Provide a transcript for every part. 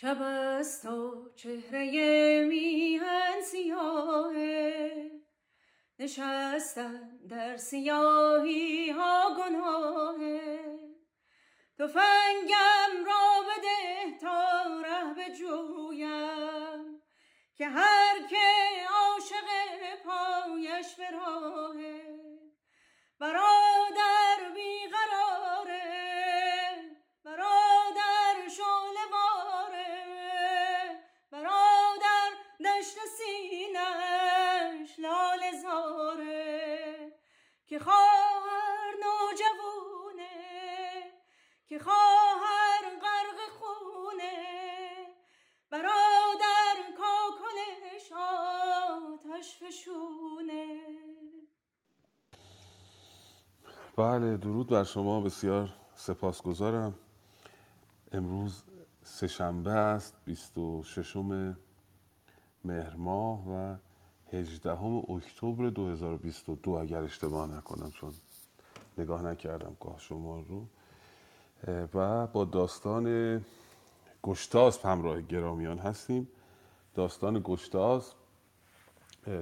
شب است و چهره میهن سیاهه. نشستن در سیاهی ها گناهه. تفنگم را بده تا ره بجویم که هر که عاشق پایش به راهه برادر بله درود بر شما بسیار سپاسگزارم. امروز سهشنبه است 26 مهر ماه و 18 اکتبر 2022 اگر اشتباه نکنم چون نگاه نکردم گاه شما رو. و با داستان گشتاز همراه گرامیان هستیم. داستان گشتاز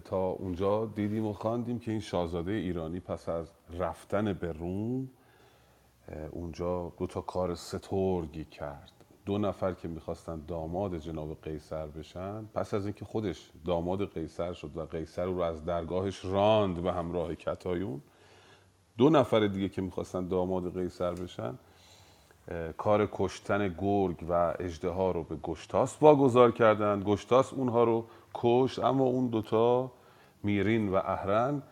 تا اونجا دیدیم و خواندیم که این شاهزاده ایرانی پس از رفتن به روم اونجا دو تا کار سترگی کرد. دو نفر که می‌خواستن داماد جناب قیصر بشن پس از اینکه خودش داماد قیصر شد و قیصر رو از درگاهش راند به همراه کتایون دو نفر دیگه که می‌خواستن داماد قیصر بشن کار کشتن گرگ و اجده رو به گشتاس واگذار کردند. گشتاس اونها رو کشت اما اون دوتا میرین و اهرن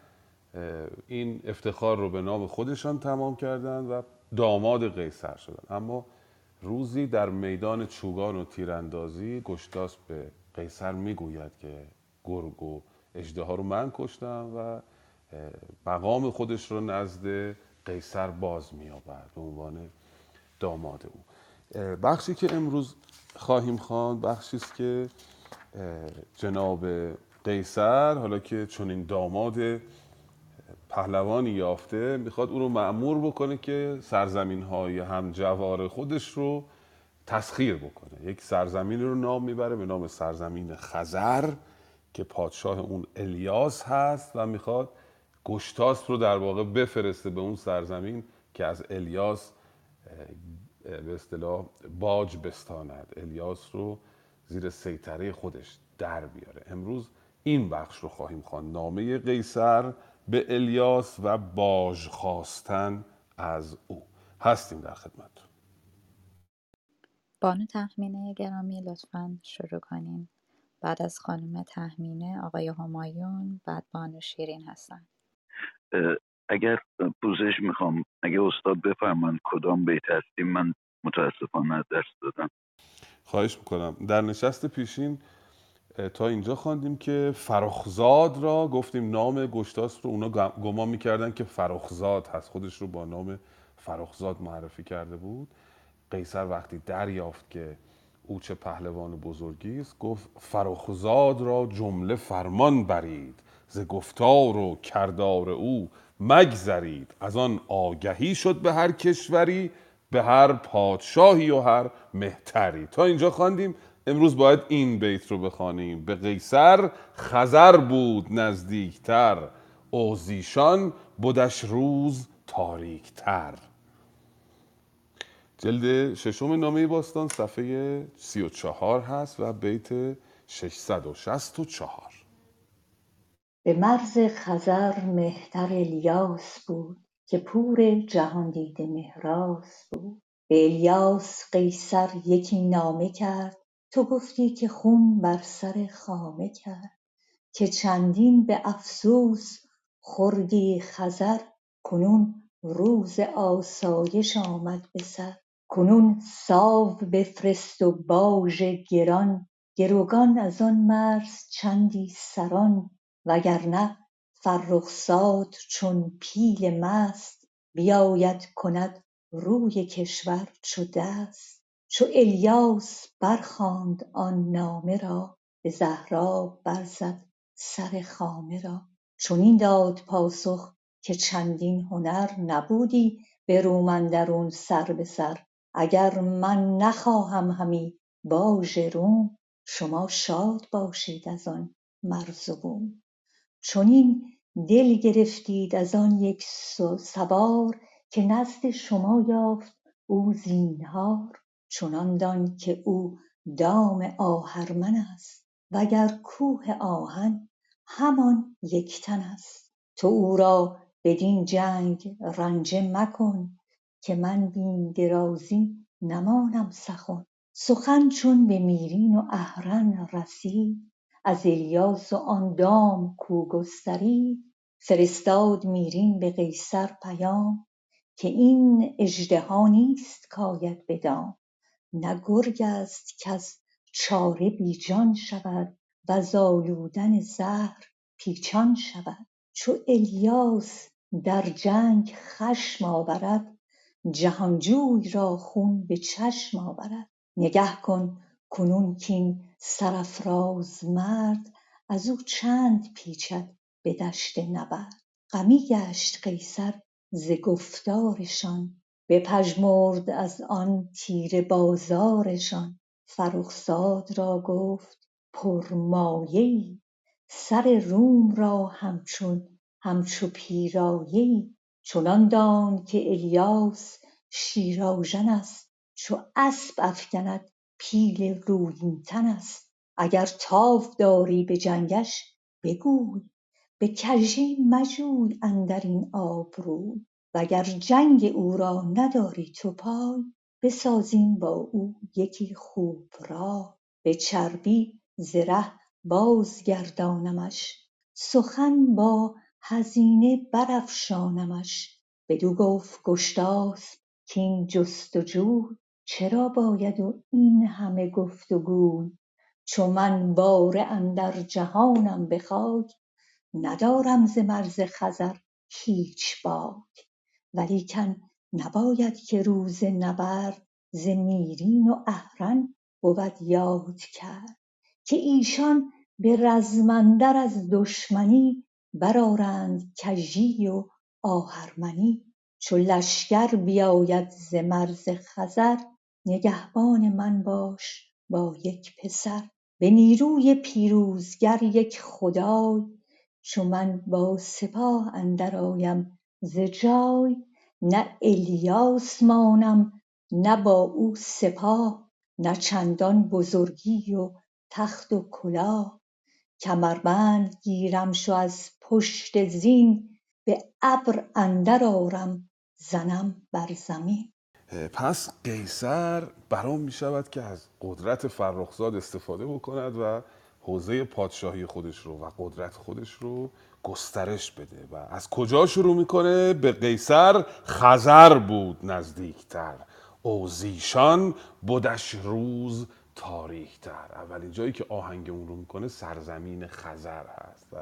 این افتخار رو به نام خودشان تمام کردند و داماد قیصر شدن. اما روزی در میدان چوگان و تیراندازی گشتاس به قیصر می‌گوید که گرگ و اجده رو من کشتم و مقام خودش رو نزد قیصر باز میابد به عنوان داماد او. بخشی که امروز خواهیم خواند بخشی است که جناب قیصر حالا که چون این داماد پهلوانی یافته می‌خواد او رو معمور بکنه که سرزمین های هم جوار خودش رو تسخیر بکنه. یک سرزمین رو نام می‌بره به نام سرزمین خزر که پادشاه اون الیاس هست و می‌خواد گشتاس رو در واقع بفرسته به اون سرزمین که از الیاس به اصطلاح باج بستاند. الیاس رو زیر سیطره خودش در بیاره. امروز این بخش رو خواهیم خواند. نامه قیصر به الیاس و باج خواستن از او. هستیم در خدمت. بانو تخمینه گرامی لطفا شروع کنین بعد از خانم تخمینه آقای همایون بعد بانو شیرین هستن. اگر پوزش می‌خوام اگه استاد بفرمایند کدام بیت هستیم من متاسفانه درس دادم. خواهش می‌کنم. در نشست پیشین تا اینجا خواندیم که فرخزاد را گفتیم نام گشتاس رو اونا گمان می‌کردن که فرخزاد هست. خودش رو با نام فرخزاد معرفی کرده بود. قیصر وقتی دریافت که او چه پهلوان بزرگی است گفت فرخزاد را جمله فرمان برید ز گفتار و کردار او مگذرید. از آن آگهی شد به هر کشوری به هر پادشاهی و هر مهتری. تا اینجا خواندیم. امروز باید این بیت رو بخوانیم. به قیصر خزر بود نزدیکتر. اوزیشان بودش روز تاریکتر. جلد ششم نامه باستان صفحه سی و چهار هست و بیت 664 به مرز خزر مهتر الیاس بود. که پور جهان دیده مهراس بود به الیاس قیصر یکی نامه کرد. تو گفتی که خون بر سر خامه کرد که چندین به افسوس خوردی خزر کنون روز آسایش آمد به سر. کنون ساو بفرست و باژ گران گروگان از آن مرز چندی سران وگرنه فرخزاد چون پیل مست بیاید کند روی کشور چو دست چو الیاس برخواند آن نامه را به زهرا برزد سر خامه را چنین داد پاسخ که چندین هنر نبودی به روم اندرون سر به سر اگر من نخواهم همی باژ روم شما شاد باشید از آن مرز و بوم چنین دل گرفتید از آن یک سوار که نزد شما یافت او زینهار چنان دان که او دام آهرمن است وگر کوه آهن همان یک تن است. تو او را بدین جنگ رنجه مکن که من بیم درازی نمانم سخن. سخن چون به میرین و اهرن رسید از الیاس و آن دام کو گسترید فرستاد میرین به قیصر پیام که این اژدها نیست کاید به دام. نه گرگ است کز چاره بیجان شود وز آلودن زهر پیچان شود. چو الیاس در جنگ خشم آورد جهانجوی را خون به چشم آورد. نگه کن کنون کاین سرافراز مرد ازو چند پیچد به دشت نبرد. غمی گشت قیصر ز گفتارشان بپژمرد از آن تیره بازارشان. فرخزاد را گفت پرمایه ای سر روم را همچو پیرایه ای چنان دان که الیاس شیرآژن است چو اسپ افگند پیل رویین تن است. اگر تاو داری به جنگش بگوی. به کژی مجوی اندرین آب روی وگر جنگ او را نداری تو پای بسازیم با او یکی خوب رای. به چربی ز ره بازگردانمش. سخن با هزینه برافشانمش. بدو گفت گشتاسپ کاین جست و جوی چرا باید و این همه گفت و گوی چو من باره اندر جهانم به خاک ندارم ز مرز خزر هیچ باک. ولیکن نباید که روز نبرد ز میرین و اهرن بود یاد کرد که ایشان به رزم اندر از دشمنی برآرند کژی و آهرمنی. چو لشکر بیاید ز مرز خزر نگهبان من باش با یک پسر به نیروی پیروزگر یک خدای. چو من با سپاه اندر آیم ز جای نه الیاس مانم نه با او سپاه نه چندان بزرگی و تخت و کلاه. کمربند گیرمش و از پشت زین به ابر اندر آرم زنم بر زمین. پس قیصر برام می شود که از قدرت فرخزاد استفاده بکند و حوزه پادشاهی خودش رو و قدرت خودش رو گسترش بده. و از کجا شروع می‌کنه؟ به قیصر خزر بود نزدیکتر. اوزیشان بدش روز تاریکتر. اولین جایی که آهنگ اون رو می‌کنه سرزمین خزر هست. و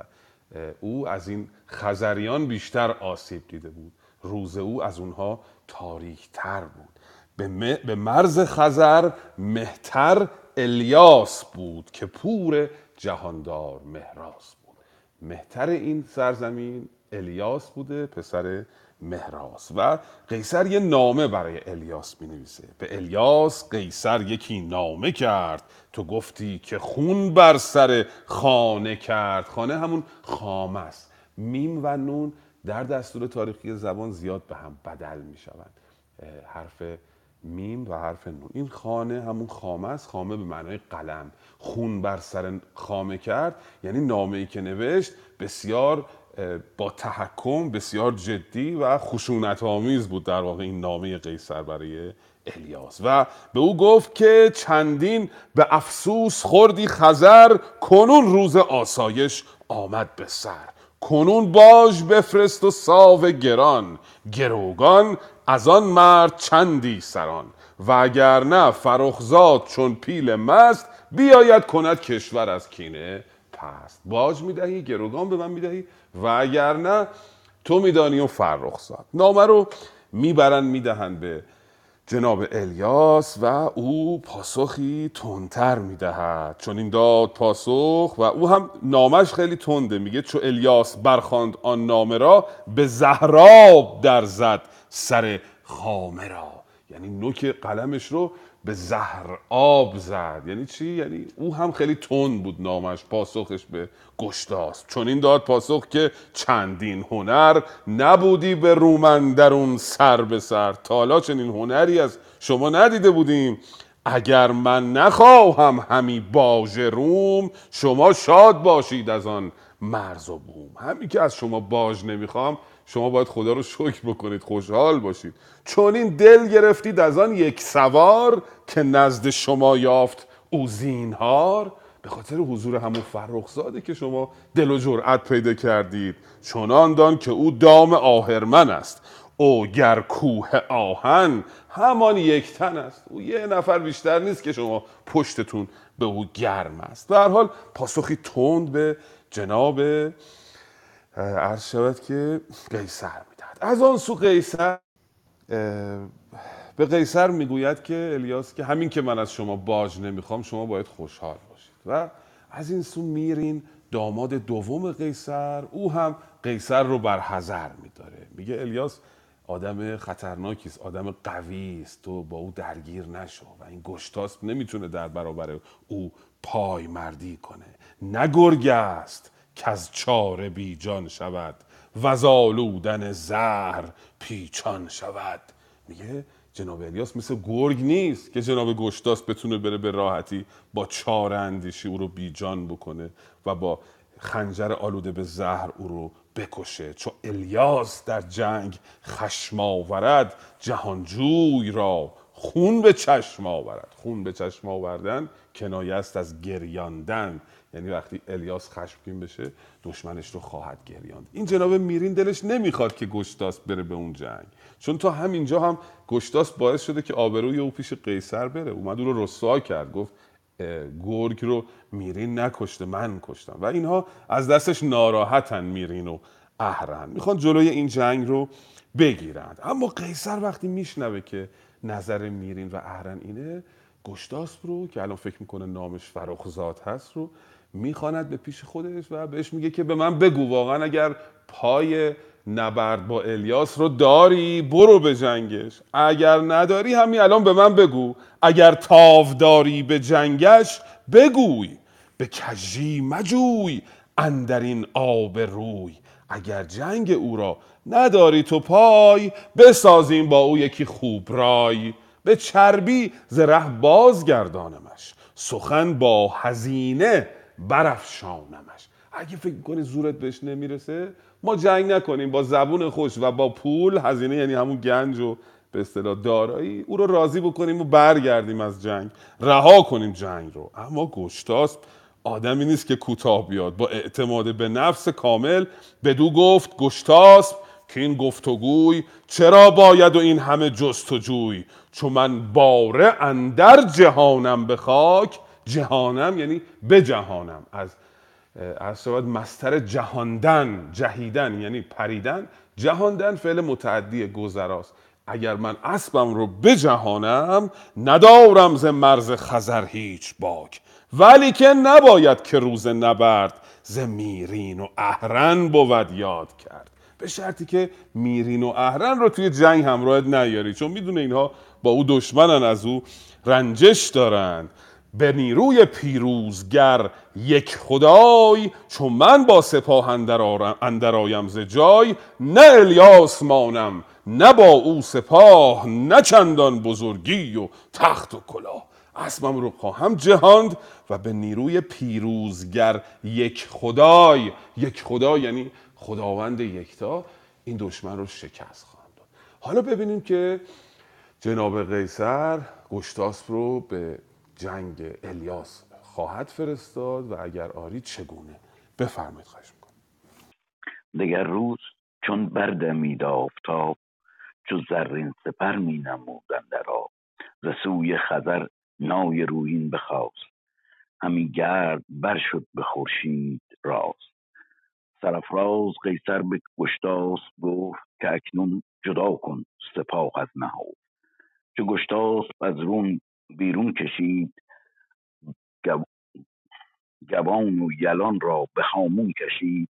او از این خزریان بیشتر آسیب دیده بود. روز او از اونها تاریکتر بود. به مرز خزر مهتر الیاس بود که پور جهاندار مهراز بود. مهتر این سرزمین الیاس بوده پسر مهراز. و قیصر یه نامه برای الیاس می نویسه به الیاس قیصر یکی نامه کرد. تو گفتی که خون بر سر خانه کرد. خانه همون خامه است. میم و نون در دستور تاریخی زبان زیاد به هم بدل می شوند حرف میم و حرف نون. این خانه همون خامه است. خامه به معنای قلم. خون بر سر خامه کرد. یعنی نامه ای که نوشت بسیار با تحکم بسیار جدی و خشونت آمیز بود در واقع این نامه قیصر برای الیاس. و به او گفت که چندین به افسوس خوردی خزر کنون روز آسایش آمد به سر. کنون باج بفرست و ساو گران. گروگان از آن مرد چندی سران. و اگر نه فرخزاد چون پیل مست بیاید کند کشور از کینه پست. باج می‌دهی گروگان به من می‌دهی؟ و اگر نه تو میدانی و فرخزاد نامه رو می‌برن می‌دهن به جناب الیاس و او پاسخی تندتر می‌دهد. چون این داد پاسخ و او هم نامش خیلی تنده. میگه چو الیاس برخاند آن نامه را به زهراب در زد سر خامه را. یعنی نوک قلمش رو به زهر آب زد. یعنی چی؟ یعنی او هم خیلی تند بود نامش پاسخش به گشتاس چون این داد پاسخ که چندین هنر نبودی به رومن درون سر به سر. تالا چنین هنری از شما ندیده بودیم. اگر من نخواهم همی باژ روم شما شاد باشید از آن مرز و بوم. همین که از شما باج نمی‌خوام شما باید خدا رو شکر بکنید خوشحال باشید. چون این دل گرفتید از آن یک سوار که نزد شما یافت او زینهار. به خاطر حضور همون فرخزاده که شما دل و جرأت پیدا کردید چنان دان که او دام آهرمن است. او گر کوه آهن همان یک تن است. او یه نفر بیشتر نیست که شما پشتتون به او گرم است. در حال پاسخی تند به جناب عرض شود که قیصر می‌دهد. از آن سو قیصر به قیصر می‌گوید که الیاس که همین که من از شما باج نمی‌خوام شما باید خوشحال باشید. و از این سو میرین داماد دوم قیصر او هم قیصر رو بر حذر میداره. میگه الیاس آدم خطرناکی است آدم قوی است تو با او درگیر نشو و این گشتاسب نمی‌تونه در برابر او پای مردی کنه. نه گرگ است که از چاره بیجان شود و زالودن زهر پیچان شود. میگه جناب الیاس مثل گرگ نیست که جناب گشتاس بتونه بره به راحتی با چاره اندیشی او رو بیجان بکنه و با خنجر آلوده به زهر او رو بکشه. چون الیاس در جنگ خشم آورد جهانجوی را خون به چشم آورد. خون به چشم آوردن کنایه است از گریاندن. یعنی وقتی الیاس خشمگین بشه دشمنش رو خواهد گریاند. این جناب میرین دلش نمی‌خواد که گشتاس بره به اون جنگ. چون تا همینجا هم گشتاس باعث شده که آبروی او پیش قیصر بره. اومد او رو رسوا کرد گفت گرگ رو میرین نکشته من کشتم. و اینها از دستش ناراحتن میرین و اهرن می‌خوان جلوی این جنگ رو بگیرند. اما قیصر وقتی میشنوه که نظر میرین و اهرن اینه گشتاسب رو که الان فکر می‌کنه نامش فراخزاد هست رو می‌خواند به پیش خودش و بهش میگه که به من بگو. واقعا اگر پای نبرد با الیاس رو داری برو به جنگش. اگر نداری همین الان به من بگو. اگر تاو داری به جنگش بگوی. به کجی مجوی اندرین آب روی. اگر جنگ او را نداری تو پای بسازیم با او یکی خوب رای. به چربی زره بازگردانمش. سخن با هزینه برافشانمش. اگه فکر کنی زورت بهش نمی‌رسه ما جنگ نکنیم. با زبون خوش و با پول هزینه یعنی همون گنج و به اصطلاح دارایی او رو راضی بکنیم و برگردیم از جنگ. رها کنیم جنگ رو. اما گشتاسب آدمی نیست که کوتاه بیاد. با اعتماد به نفس کامل بدو گفت گشتاسب که این گفتگوی چرا باید و این همه جستجوی چون من باره اندر جهانم به خاک جهانم یعنی به جهانم. از از مستر جهاندن جهیدن یعنی پریدن. جهاندن فعل متعدی گذراست. اگر من اسبم رو بجهانم ندارم ز مرز خزر هیچ باک. ولی که نباید که روز نبرد ز میرین و اهرن بود یاد کرد. به شرطی که میرین و اهرن رو توی جنگ همراهت نیاری چون می‌دونه اینها با او دشمنن از او رنجش دارند. به نیروی پیروزگر یک خدای چون من با سپاه اندر آیم ز جای نه الیاس مانم نه با او سپاه نه چندان بزرگی و تخت و کلاه. اسمم رو خواهم جهاند و به نیروی پیروزگر یک خدای. یک خدای یعنی خداوند یکتا. این دشمن رو شکست خواهم داد. حالا ببینیم که جناب قیصر گشتاسپ رو به جنگ الیاس خواهد فرستاد و اگر آری چگونه؟ بفرمایید خواهش می‌کنم. دگر روز چون بردمید آفتاب چو زرین سپر می نمودن در آب ز سوی خزر نای رویین بخواست. همی گرد بر شد به خورشید راست. سرفراز قیصر به گشتاس گفت که اکنون جدا کن سپاه از نهاد. چو گشتاس از روم بیرون کشید گوان و یلان را به هامون کشید.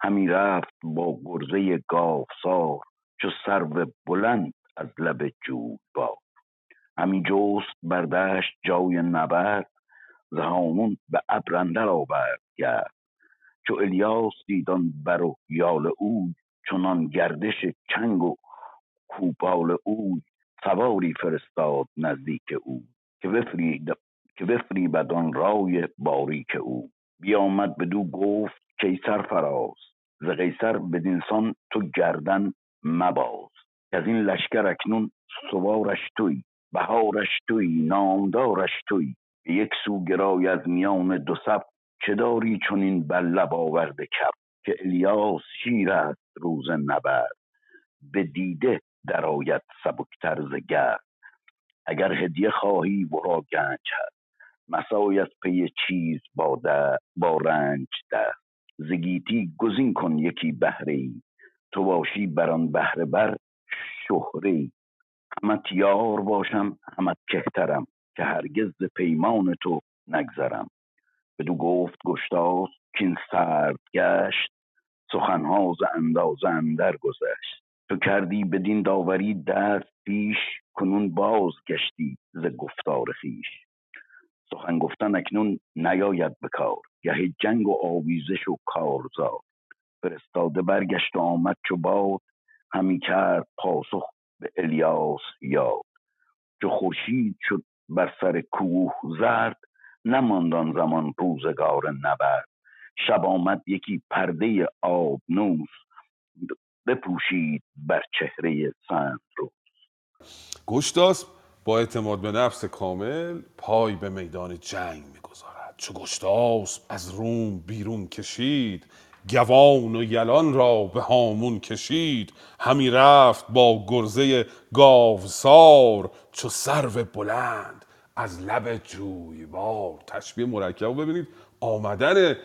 همی رفت با گرزه گاوسار چو سرو بلند از لب با همی جست بر دشت جای نبرد ز هامون به ابر اندر آورد گرد. چو الیاس دید آن بر و یال اوی چنان گردش چنگ و کوپال اوی سواری فرستاد نزدیک او که بفرید که آن رای باریک او. بیامد بدو گفت کیسر فراز ز قیصر بدینسان تو گردن مباز. از این لشکر اکنون سوارش توی بهارش توی نامدارش توی. یک سو گرای از میان دو صف چه داری چنین بر لب آورده که الیاس شیر است روز نبرد. به دیده درآید سبکتر ز گرد. اگر هدیه خواهی ورا گنج هست. از پی چیز با, با رنج دست. ز گیتی گزین کن یکی بهره تو باشی بر آن بهره بر شهره ای همت یار باشم همت کهترم. که هرگز پیمان تو نگذرم. بدو گفت گشتاس کین سرد گشت. سخنها ز اندازه اندر گذشت. تو کردی بدین داوری دست پیش کنون باز گشتی ز گفتار خویش. سخن گفتن اکنون نیاید به کار گه جنگ و آویزش و کارزار. فرستاده برگشت و آمد چو باد همی کرد پاسخ به الیاس یاد. چو خورشید شد بر سر کوه زرد نماند آن زمان روزگار نبرد. شب آمد یکی پرده آبنوس بپوشید بر چهره سند رو. گشتاسپ با اعتماد به نفس کامل پای به میدان جنگ می‌گذارد. چو گشتاسپ از روم بیرون کشید گوان و یلان را به هامون کشید. همی رفت با گرزه گاوسار چو سرو بلند از لب جویبار تشبیه مرکب. ببینید آمدن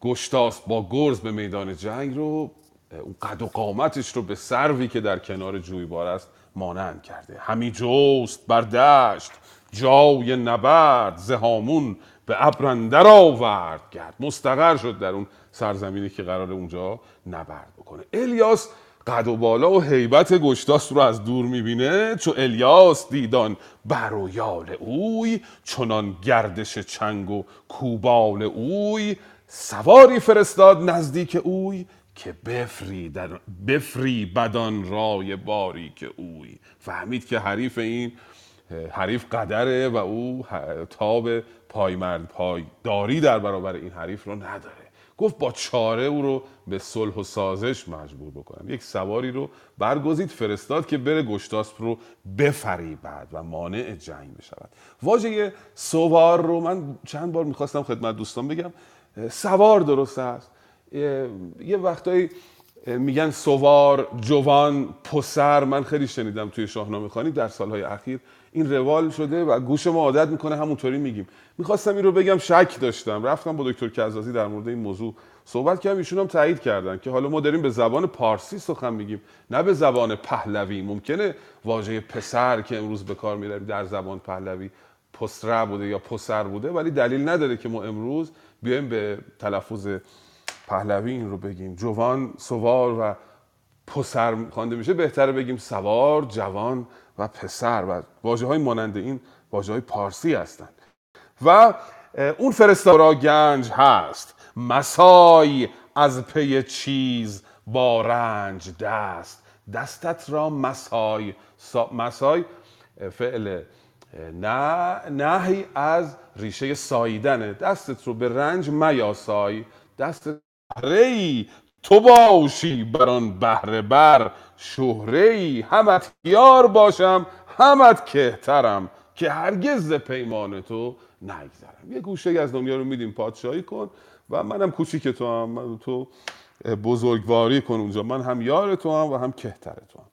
گشتاس با گرز به میدان جنگ رو اون قد و قامتش رو به سروی که در کنار جویبار است مانند کرده. همی جست بر دشت جای نبرد زهامون به ابرندر آورد کرد مستقر شد در اون سرزمینی که قرار اونجا نبرد بکنه. الیاس قد و بالا و هیبت گشتاس رو از دور می‌بینه چو الیاس دیدان بر و یال اوی چنان گردش چنگ و کوبال اوی. سواری فرستاد نزدیک اوی که بفری, در بفری بدان رای باریک اوی فهمید که حریف این حریف قدره و او تاب پایمرد پایداری در برابر این حریف رو نداره. گفت با چاره او رو به صلح و سازش مجبور بکنم. یک سواری رو برگزید فرستاد که بره گشتاسپ رو بفریبد و مانع جنگ بشود. واژه سوار رو من چند بار می‌خواستم خدمت دوستان بگم. سوار درست است. یه وقتایی میگن سوار جوان پسر. من خیلی شنیدم توی شاهنامه خانی در سالهای اخیر این روال شده و گوش ما عادت می‌کنه همونطوری میگیم. می‌خواستم این رو بگم شک داشتم. رفتم با دکتر کزازی در مورد این موضوع صحبت کردم. ایشون هم تایید کردن که حالا ما داریم به زبان پارسی سخن میگیم نه به زبان پهلوی. ممکنه واژه پسر که امروز به کار می‌بریم در زبان پهلوی پسره بوده یا پسر بوده ولی دلیل نداره که ما امروز بیایم به تلفظ پهلوی این رو بگیم. جوان سوار و پسر خوانده میشه بهتره بگیم سوار جوان و پسر. و واجه های مانند این واجه های پارسی هستند و اون فرستارا گنج هست. مسای از پی چیز با رنج دست. دستت را مسای مسای فعل نه نهی از ریشه ساییدنه. دستت رو به رنج میاسای. دست ای تو باشی بر آن بهره بر. شهره ای همت یار باشم همت کهترم. که هرگز ز پیمان تو نگذرم. یه گوشه از دنیا رو میدیم پادشاهی کن و منم کوچیک تو هم. من تو بزرگواری کن اونجا. من هم یار تو هم و هم کهتر تو هم.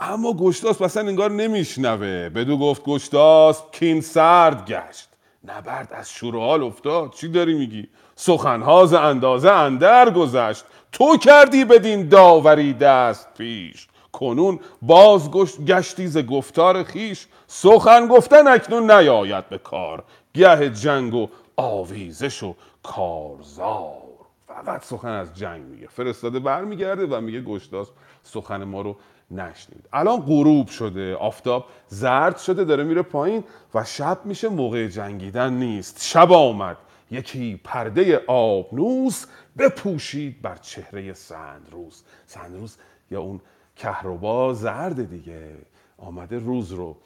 اما گشتاس مثلا انگار نمیشنوه. بدو گفت گشتاس کین سرد گشت. نبرد از شور و حال افتاد. چی داری میگی؟ سخنها ز اندازه اندر گذشت. تو کردی بدین داوری دست پیش. کنون باز گشتی ز گفتار خیش سخن گفتن اکنون نیاید به کار. گه جنگ و آویزش و کارزار. فقط سخن از جنگ میگه. فرستاده برمیگرده و میگه گشتاس سخن ما رو نشنید. الان غروب شده آفتاب زرد شده داره میره پایین و شب میشه موقع جنگیدن نیست. شب آمد. یکی پرده آبنوس بپوشید بر چهره سندروز سندروز یا اون کهربا زرد دیگه. آمده روز رو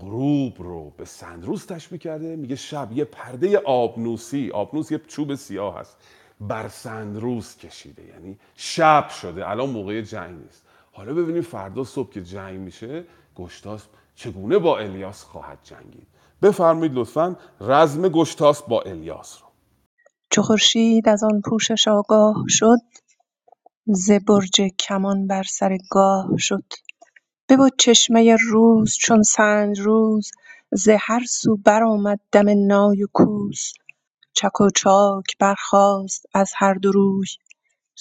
غروب رو به سندروز تشبیه کرده. میگه شب یه پرده آبنوسی آبنوس یه چوب سیاه هست بر سندروز کشیده. یعنی شب شده. الان موقع جنگ نیست. حالا ببینیم فردا صبح که جنگ میشه گشتاس چگونه با الیاس خواهد جنگید؟ بفرمایید لطفا رزم گشتاس با الیاس رو. چو خورشید از آن پوشش آگاه شد ز برج کمان بر سر گاه شد. ببد چشمه روز چون سندروز ز هر سو برآمد دم نای و کوس چک و چاک برخاست از هر دو روی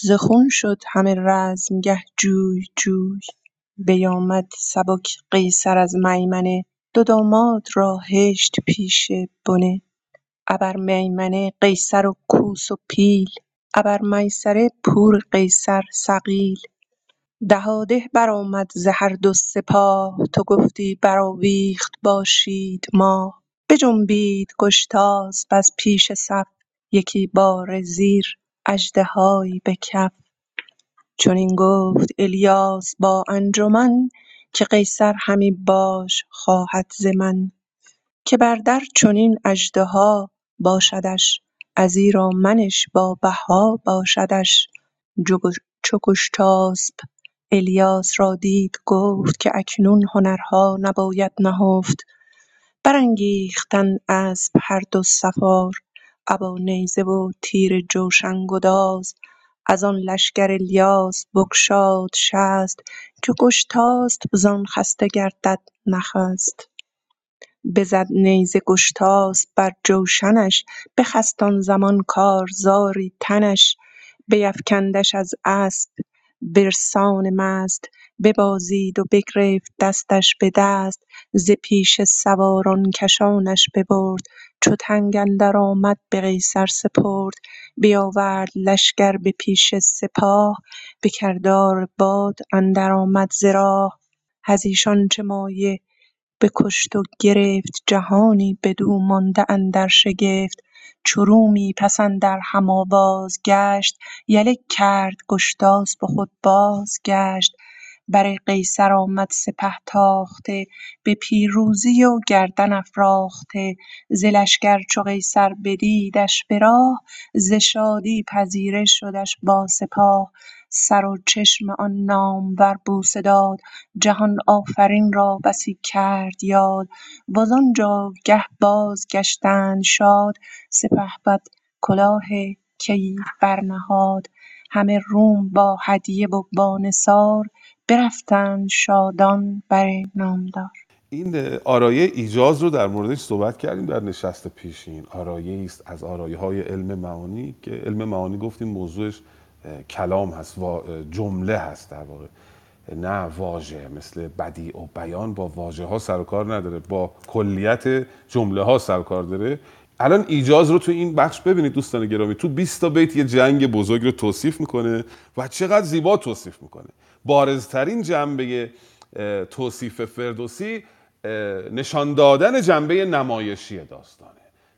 ز خون شد همه رزمگه جوی جوی. بیامد سبک قیصر از میمنه دو داماد را هشت پیش بنه. ابر میمنه قیصر و کوس و پیل ابر میسره پور قیصر ثقیل. دهاده برآمد ز هر دو سپاه تو گفتی برآویخت باشید ماه بجنبید گشتاسپ از پیش صف یکی باره زیر اژدهای به کف. چنین گفت الیاس با انجمن که قیصر همی باش خواهد ز من. که بر در چنین اژدها باشدش ازیرا منش با بها باشدش. چو گشتاسپ الیاس را دید گفت که اکنون هنرها نباید نهفت. برانگیختند اسپ هر دو سوار ابا نیزه و تیر جوشن گداز از آن لشکر الیاس بگشاد شست که گشتاسپ زان خسته گردد نخست. بزد نیزه گشتاسپ بر جوشنش بخست آن زمان کارزاری تنش بیفگندش از اسپ برسان مست ببازید و بگرفت دستش به دست ز پیش سواران کشانش ببرد چو تنگ اندر آمد به قیصر سپرد بیاورد لشکر به پیش سپاه به کردار باد اندر آمد ز راه از ایشان چه مایه بکشت و گرفت جهانی بدو مانده اندر شگفت. چو رومی پس اندر هم آواز گشت. یله کرد گشتاسپ و خود بازگشت. بر قیصر آمد سپه تاخته به پیروزی و گردن افراخته. ز لشکر چو قیصر بدیدش به راه ز شادی پذیره شدش با سپاه. سر و چشم آن نامور بوسه داد جهان آفرین را بسی کرد یاد. وزان جایگه بازگشتند شاد سپهبد کلاه کیی برنهاد. همه روم با هدیه و با نثار برفتند شادان بر نامدار. این آرایه ایجاز رو در موردش صحبت کردیم در نشست پیشین آرایه است از آرایه های علم معانی که علم معانی گفتیم موضوعش کلام هست و جمله هست در واقع. نه واژه مثل بدیع و بیان با واژه ها کار نداره با کلیت جمله ها سر و کار داره. الان ایجاز رو تو این بخش ببینید دوستان گرامی. تو 20 تا بیت یه جنگ بزرگ رو توصیف می‌کنه و چقدر زیبا توصیف می‌کنه. بارزترین جنبه توصیف فردوسی نشان دادن جنبه نمایشی داستانه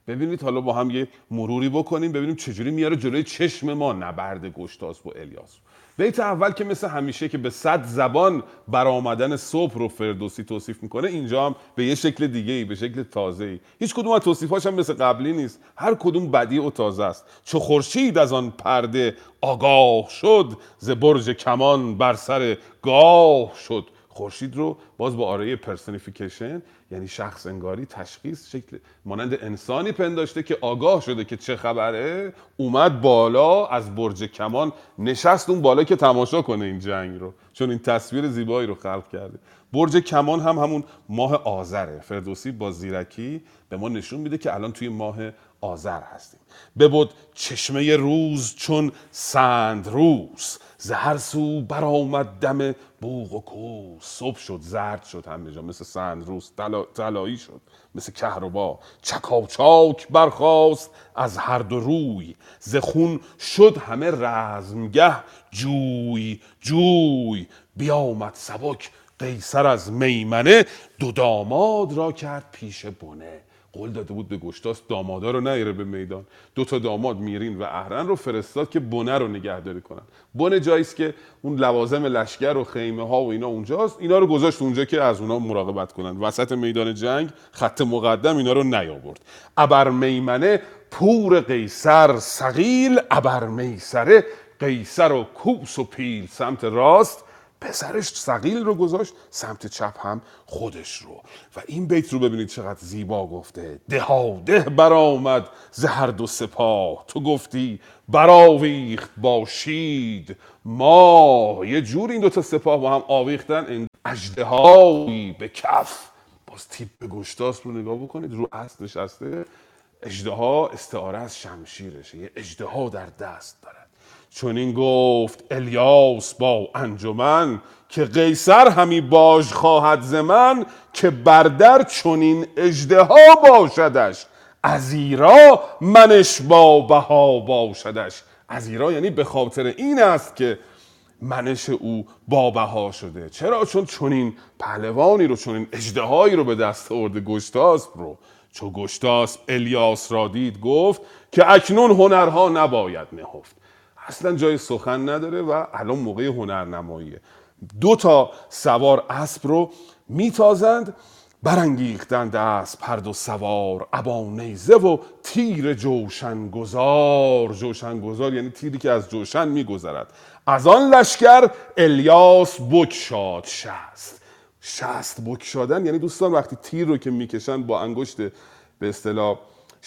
ببینید حالا با هم یه مروری بکنیم ببینیم چجوری میاره جلوی چشم ما نبرد گشتاسپ و الیاس. بیت اول که مثل همیشه که به صد زبان برآمدن صبح رو فردوسی توصیف می‌کنه اینجا هم به یه شکل دیگه ای به شکل تازه ای هیچ کدوم از توصیفاش هم مثل قبلی نیست. هر کدوم بدیع و تازه است. چو خورشید از آن پرده آگاه شد ز برج کمان بر سر گاه شد. خورشید رو باز با آرایه personification یعنی شخص انگاری تشخیص شکل مانند انسانی پنداشته که آگاه شده که چه خبره اومد بالا از برج کمان نشست اون بالا که تماشا کنه این جنگ رو چون این تصویر زیبایی رو خلق کرده. برج کمان هم همون ماه آذره. فردوسی با زیرکی به ما نشون میده که الان توی ماه آذر هستیم. ببد چشمه روز چون سند روز ز هر سو برآمد دم بوق و کوس صبح شد زرد شد همه جا. مثل سند روز طلا- طلایی شد. مثل کهربا. چکاچاک برخاست از هر دو روی. ز خون شد همه رزمگه. جوی جوی. بیامد سبک قیصر از میمنه. دو داماد را کرد پیش بنه. قول داده بود به گشتاس دامادا رو نیاره به میدان. دو تا داماد میرین و اهرن رو فرستاد که بنه رو نگهداری کنن. بنه جاییست که اون لوازم لشکر و خیمه ها و اینا اونجاست. اینا رو گذاشت اونجا که از اونا مراقبت کنن. وسط میدان جنگ خط مقدم اینا رو نیاورد. ابر میمنه پور قیصر سقیل ابر میسره قیصر و کوس و پیل سمت راست. پسرش سقیل رو گذاشت سمت چپ هم خودش رو. و این بیت رو ببینید چقدر زیبا گفته. دهاده برآمد ز هر دو سپاه. تو گفتی براویخت باشید ما یه جور این دوتا سپاه با هم آویختن. این اژدهایی به کف. باز تیپ به گشتاس رو نگاه بکنید. رو اسب نشسته. اژدها استعاره از شمشیرشه. یه اژدها در دست دارد چون این گفت الیاس با انجمن که قیصر همی باج خواهد ز من که بردر چنین اژدها باشدش. از ایرا منش با بها باشدش. از ایرا یعنی به خاطر این است که منش او بابها شده. چرا؟ چون چنین پهلوانی رو چنین اژدهایی رو به دست آورده گشتاسپ رو. چو گشتاسپ الیاس را دید گفت که اکنون هنرها نباید نهفت. اصلا جای سخن نداره و الان موقع هنرنماییه. دو تا سوار اسب رو میتازند برانگیختند اسب هر دو سوار ابا نیزه و تیر جوشن گذار جوشن گذار یعنی تیری که از جوشن میگذرد. از آن لشکر الیاس بکشاد شست. شست بکشادن یعنی دوستان وقتی تیر رو که می‌کشن با انگشت به اصطلاح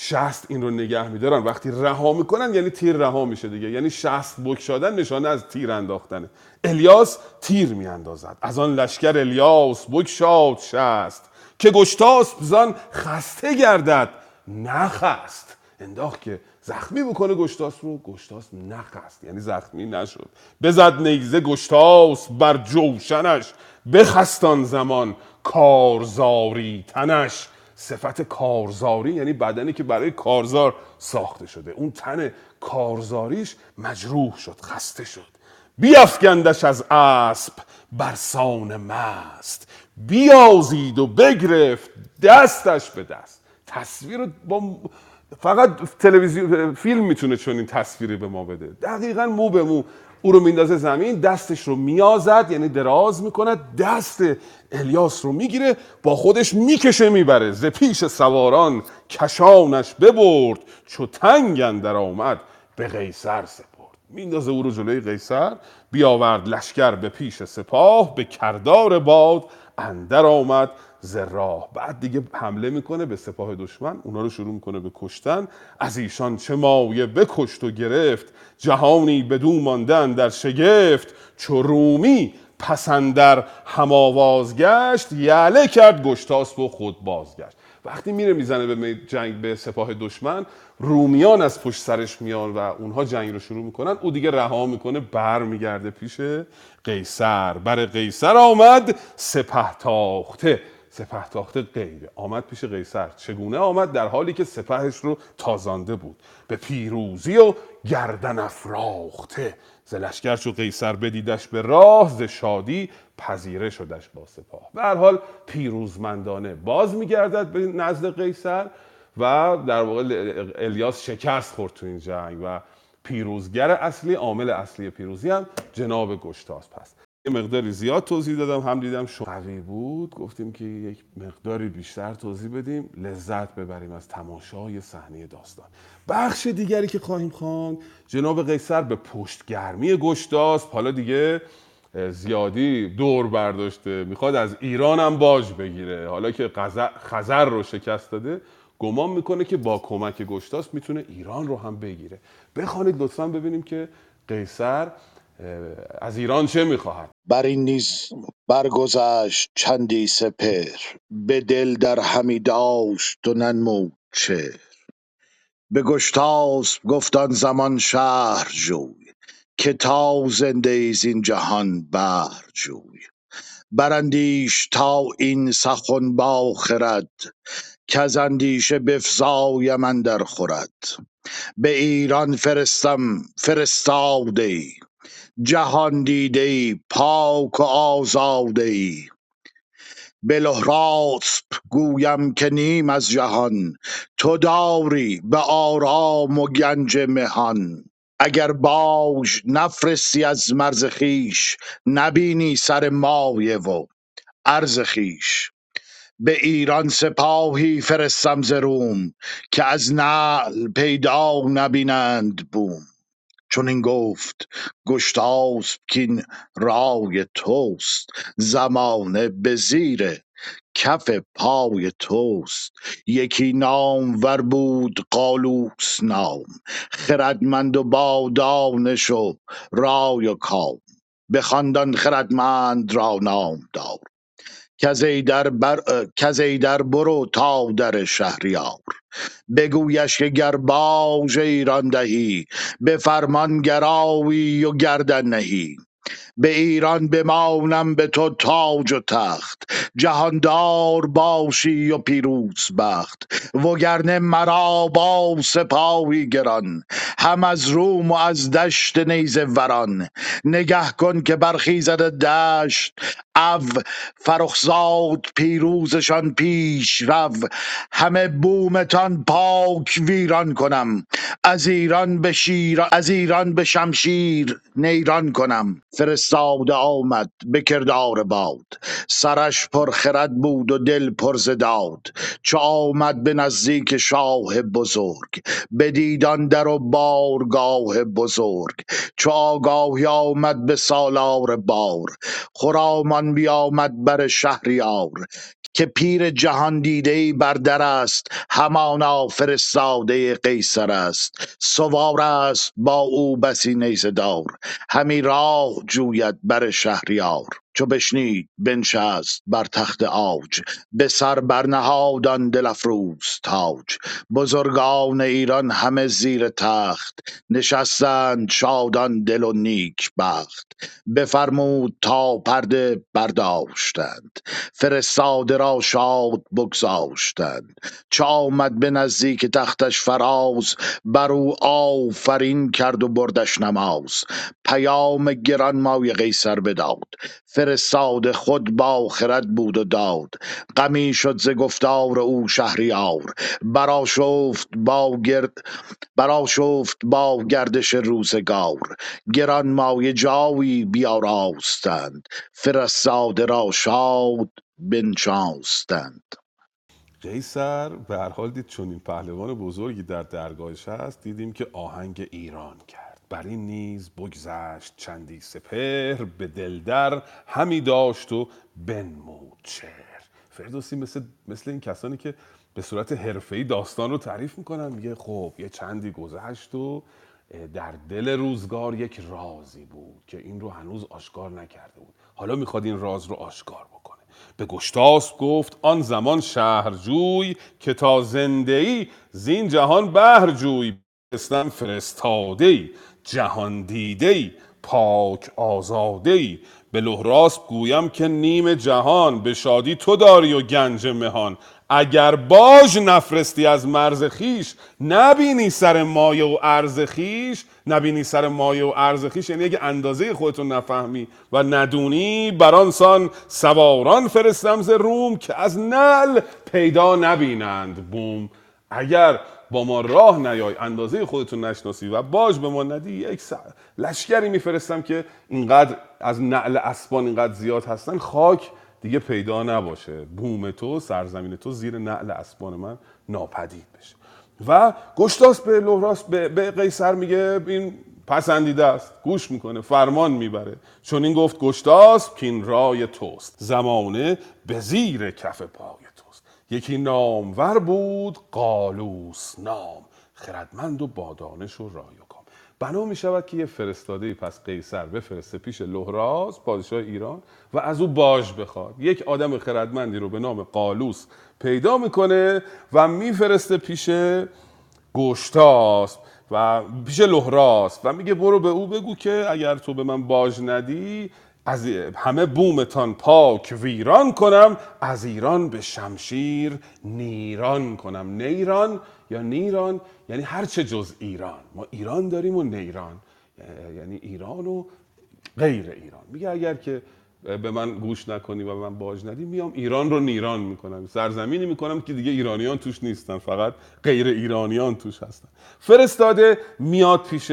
شست این رو نگه میدارن. وقتی رها می‌کنن یعنی تیر رها میشه دیگه. یعنی شست بکشادن نشانه از تیر انداختنه. الیاس تیر میاندازد. از آن لشکر الیاس بکشاد شست که گشتاس زان خسته گردد نخست. انداخت که زخمی بکنه گشتاس رو گشتاس نخست. یعنی زخمی نشد. بزد نیزه گشتاس بر جوشنش. بخستان زمان کارزاری تنش. صفت کارزاری یعنی بدنی که برای کارزار ساخته شده. اون تن کارزاریش مجروح شد خسته شد. بیافکندش از اسب برسان مست. بیازید و بگرفت دستش به دست. تصویر با فقط تلویزیون فیلم می‌تونه چون این تصویری به ما بده. دقیقا مو به مو. او رو میندازه زمین دستش رو میازد یعنی دراز می‌کند دست الیاس رو می‌گیره با خودش می‌کشه می‌بره. ز پیش سواران کشانش ببرد چو تنگ اندر آمد به قیصر سپرد. میندازه او رو جلوی قیصر بیاورد لشکر به پیش سپاه به کردار باد اندر آمد. ز راه بعد دیگه حمله می‌کنه به سپاه دشمن اونا رو شروع می‌کنه به کشتن. از ایشان چه مایه بکشت و گرفت جهانی بدو ماندن در شگفت. چو رومی پسندر هم آواز گشت یله کرد گشتاسپ و خود بازگشت. وقتی میره می‌زنه به جنگ به سپاه دشمن رومیان از پشت سرش میان و اونها جنگ رو شروع می‌کنن. او دیگه رها می‌کنه بر میگرده پیش قیصر. بر قیصر آمد سپه تاخته. سپه تاخته غیبه آمد پیش قیصر. چگونه آمد؟ در حالی که سپهش رو تازانده بود. به پیروزی و گردن افراخته. ز لشکر قیصر بدیدش به راه ز شادی پذیره شدش با سپاه. به هر حال پیروزمندانه باز میگردد به نزد قیصر و در واقع الیاس شکست خورد تو این جنگ و پیروزگر اصلی عامل اصلی پیروزی هم جناب گشتاسپ هست یه مقداری زیاد توضیح دادم هم دیدم شو قوی بود. گفتیم که یک مقداری بیشتر توضیح بدیم لذت ببریم از تماشای صحنه داستان. بخش دیگری که خواهیم خواند جناب قیصر به پشتگرمی گشتاسپ حالا دیگه زیادی دور برداشته. می‌خواد از ایران هم باج بگیره. حالا که خزر رو شکست داده گمان می‌کنه که با کمک گشتاس می‌تونه ایران رو هم بگیره. بخوانید لطفا ببینیم که قیصر از ایران چه می‌خواهد؟ بر این نیز برگذشت چندی سپر به دل در همی داشت و ننمود چه به گشتاسپ گفت آن زمان شهر جوی که تا زنده ای زین جهان بهر جوی. براندیش تا این سخن با خرد کز اندیشه بفزایم اندر خورد. به ایران فرستم فرستاده ای جهان دیده ای پاک و آزاده ای. به لحراسپ گویم که نیم از جهان تو داری به آرام و گنج مهان. اگر باج نفرستی از مرز خویش نبینی سر مایه و ارز خویش. به ایران سپاهی فرستم ز روم که از نعل پیدا نبینند بوم. چون این گفت گشتاسپ کین رای توست زمانه به زیر کف پای توست. یکی نامور بود قالوس نام خردمند و با دانش و رای و کام. بخواند خردمند را نام دار کز ایدر بر کز ایدر برو تا در شهریار. بگویش که گر باج ایران دهی به فرمان گراوی و گردن نهی. به ایران بمانم به تو تاج و تخت جهاندار باشی و پیروز بخت. وگرنه مرا با سپاهی گران هم از روم و از دشت نیزه وران. نگه کن که برخیزد دشت او فرخزاد پیروزشان پیش رو. همه بومتان پاک ویران کنم از ایران به شیر از ایران به شمشیر نیران کنم. فرستاده آمد به کردار باد. سرش پر خرد بود و دل پر ز داد. چو آمد به نزدیک شاه بزرگ بدید آن در و بارگاه بزرگ. چو آگاهی آمد به سالار بار خرامان بیامد بر شهریار. که پیر جهان دیده بر در است همانا فرستاده قیصر است. سوار است با او بسی نیزه دار همی راه جوید بر شهریار. چو بشنید بنشست بر تخت عاج به سر برنهاد دل افروز تاج. بزرگان ایران همه زیر تخت نشستند شادان دل و نیک بخت. بفرمود تا پرده برداشتند فرستاده را شاد بگذاشتند. چو آمد به نزدیک تختش فراز بر او آفرین کرد و بردش نماز. پیام گرانمایه قیصر بداد فرستاده خود با خرد بود و داد. غمی شد ز گفتار او شهریار. برآشفت با گرد برآشفت با گردش روزگار. گرانمایه جایی بیاراستند. فرستاده را شاد بنشاستند. قیصر به هر حال دید چون این پهلوان بزرگی در درگاهش هست. دیدیم که آهنگ ایران کرد. بر این نیز بگذشت چندی سپهر به دلدر همی داشت و بنمود چهر فردوسی مثل, مثل این کسانی که به صورت حرفه‌ای داستان رو تعریف می‌کنن میگه خب یه چندی گذشت و در دل روزگار یک رازی بود که این رو هنوز آشکار نکرده بود. حالا می‌خواد این راز رو آشکار بکنه. به گشتاس گفت آن زمان شهرجوی که تا زنده ای زین جهان بهر جوی اسلام فرستاده ای جهان دیده ای پاک آزاده ای به گویم که نیم جهان به شادی تو داری و گنج مهان. اگر باج نفرستی از مرز خیش نبینی سر مایه و ارز خیش. نبینی سر مایه و ارز خیش یعنی اگه اندازه خودتون نفهمی و ندونی بران سان سواران فرستم ز روم که از نل پیدا نبینند بوم. اگر با ما راه نیای اندازه خودتون نشناسی و باج به ما ندی. یک س... لشکری میفرستم که اینقدر از نعل اسبان اینقدر زیاد هستن خاک دیگه پیدا نباشه. بوم تو سرزمین تو زیر نعل اسبان من ناپدید بشه. و گشتاس به لحراس به, به قیصر میگه این پسندیده است. گوش می‌کنه فرمان می‌بره. چون این گفت گشتاس که این رای توست. زمانه به زیر کف پای یکی نامور بود قالوس نام. خردمند و بادانش و رای و کام. بنا می شود که یه فرستاده پس قیصر بفرسته پیش لحراس پادشاه ایران و از او باج بخواد. یک آدم خردمندی رو به نام قالوس پیدا می‌کنه و میفرسته پیش گشتاست و پیش لهراست و میگه برو به او بگو که اگر تو به من باج ندی از همه بومتان پاک ویران کنم از ایران به شمشیر نیران کنم. نیران یا نیران؟ یعنی هرچه جز ایران. ما ایران داریم و نیران. یعنی ایران و غیر ایران. میگه اگر که به من گوش نکنی و به من باج ندی میام ایران رو نیران می‌کنم. سرزمینی می‌کنم که دیگه ایرانیان توش نیستن فقط غیر ایرانیان توش هستن. فرستاده میاد پیش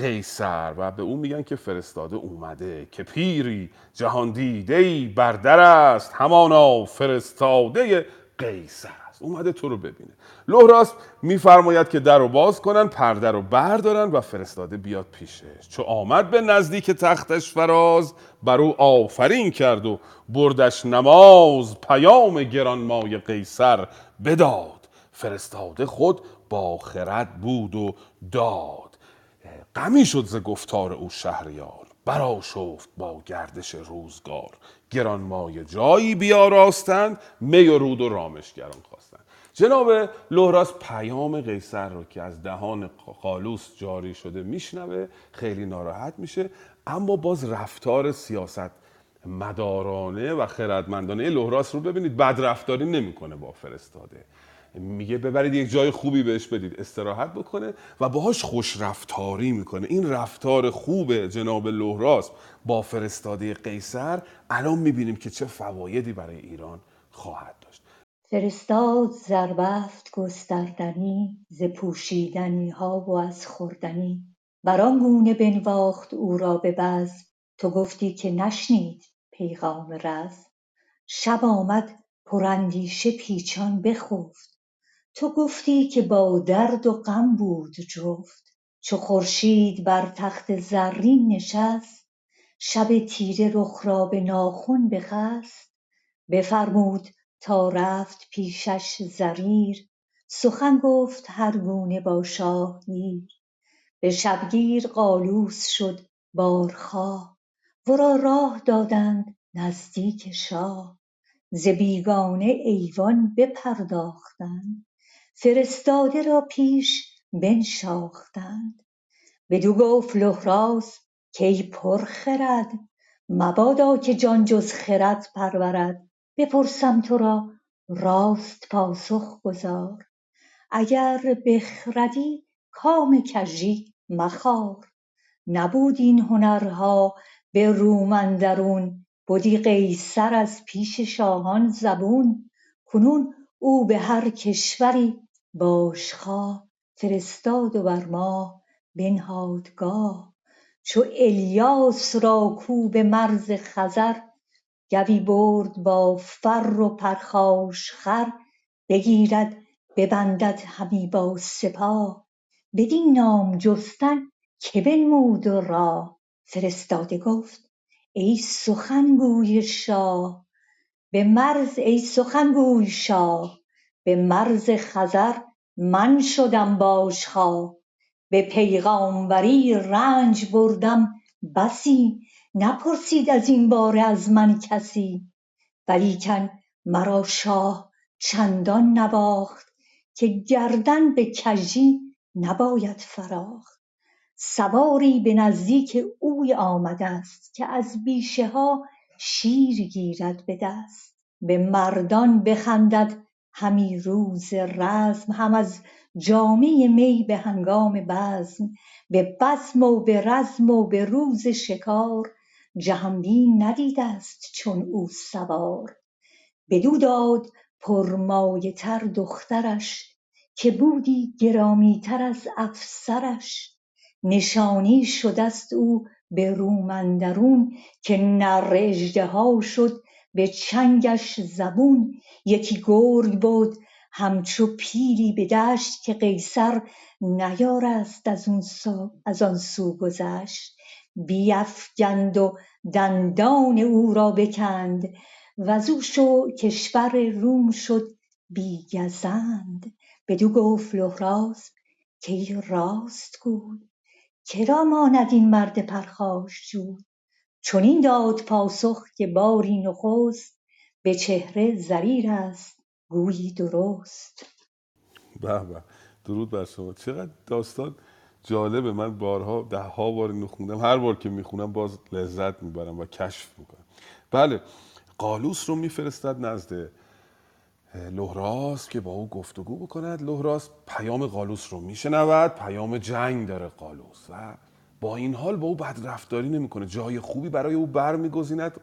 قیصر و به اون میگن که فرستاده اومده که پیری جهان دیده ای بردر است همانا فرستاده قیصر است. اومده تو رو ببینه. لهراس میفرماید که در رو باز کنن پرده رو بردارن و فرستاده بیاد پیشش. چو آمد به نزدیک تختش فراز بر او آفرین کرد و بردش نماز پیام گرانمای قیصر بداد. فرستاده خود با خرد بود و داد. غمی شد ز گفتار او شهریار برآشفت با گردش روزگار. گرانمایه جایی بیاراستند می و رود و رامشگران خواستند. جناب لهراس پیام قیصر رو که از دهان قالوس جاری شده میشنوه خیلی ناراحت میشه. اما باز رفتار سیاست مدارانه و خردمندانه لهراس رو ببینید. بد رفتاری نمی‌کنه با فرستاده. میگه ببرید یک جای خوبی بهش بدید استراحت بکنه و باهاش خوش رفتاری می‌کنه. این رفتار خوب جناب لهراس با فرستاده قیصر الان می‌بینیم که چه فوایدی برای ایران خواهد داشت. فرستاد زربفت گستردنی ز پوشیدنی ها و از خوردنی. بر آن گونه بنواخت او را به بزم. تو گفتی که نشنید پیغام رزم. شب آمد پراندیشه پیچان بخفت. تو گفتی که با درد و غم بود جفت چو خورشید بر تخت زرین نشست شب تیره رخ را به ناخن بخست. بفرمود تا رفت پیشش زریر سخن گفت هر گونه با شاه گیر به شبگیر قالوس شد بارخواه ورا راه دادند نزدیک شاه. ز بیگانه ایوان بپرداختند. فرستاده را پیش بنشاختند. بدو گفت لهراس کای پرخرد مبادا که جان جز خرد پرورد. بپرسم تو را راست پاسخ گزار. اگر بخردی کام کژی مخار. نبود این هنرها به روم اندرون. بدی قیصر از پیش شاهان زبون. کنون او به هر کشوری باشخواه فرستاد و بر ماه بنهاد گاه. چو الیاس را کو به مرز خزر گوی برد با فر و پرخاشخر بگیرد ببندد همی با سپاه. بدین نام جستن که بنمود راه. فرستاده گفت ای سخن گوی شاه. به مرز خزر من شدم باشخواه به پیغامبری رنج بردم بسی. نپرسید از این باره از من کسی. ولیکن مرا شاه چندان نواخت که گردن به کژی نباید فراخت. سواری به نزدیک اوی آمدست که از بیشه ها شیر گیرد به دست. به مردان بخندد همی روز رزم هم از جامه می به هنگام بزم. به بزم و به رزم و به روز شکار جهانبین ندیدست چون او سوار. بدو داد پرمایه تر دخترش که بودی گرامی تر از افسرش. نشانی شدست او به روم اندرون که نر اژدها شد به چنگش زبون. یکی گرگ بد همچو پیلی به دشت که قیصر نیارست از آن سو گذشت. بیفگند و دندان او را بکند وزو کشور روم شد بی گزند بدو گفت لهراس کای راست گوی؟ که ماند این مرد پرخاشجوی چنین داد پاسخ که باری نخست به چهره زریرست گویی درست. به به درود بر شما. چقدر داستان جالبه من بارها ده ها بار اینو خوندم هر بار که می‌خونم باز لذت می‌برم و کشف می‌کنم. بله قالوس رو میفرستد نزد لهراس که با او گفتگو بکند. لهراس پیام قالوس رو میشنود پیام جنگ داره قالوس و با این حال با او بد رفتاری نمی‌کنه. جای خوبی برای او برمیگزیند.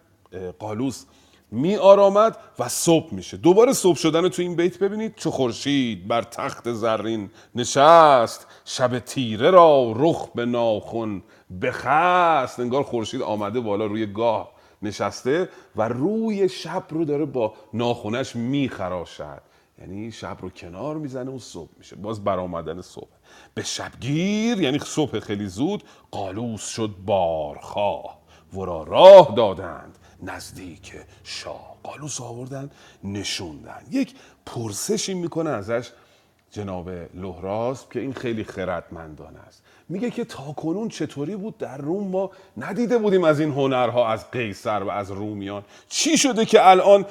قالوس می آرامد و صبح میشه. دوباره صبح شدن تو این بیت ببینید چو خورشید بر تخت زرین نشست. شب تیره را رخ به ناخن بخست. انگار خورشید آمده بالا روی گاه نشسته و روی شب رو داره با ناخونش میخراشد. یعنی شب رو کنار می‌زنه و صبح میشه. باز برآمدن صبح. به شبگیر یعنی صبح خیلی زود قالوس شد بارخواه. ورا راه دادند نزدیک شاه. قالوس آوردن نشوندن. یک پرسشی می‌کنه ازش جناب لهراس که این خیلی خردمندانه است. میگه که تاکنون چطوری بود در روم ما ندیده بودیم از این هنرها از قیصر و از رومیان. چی شده که الان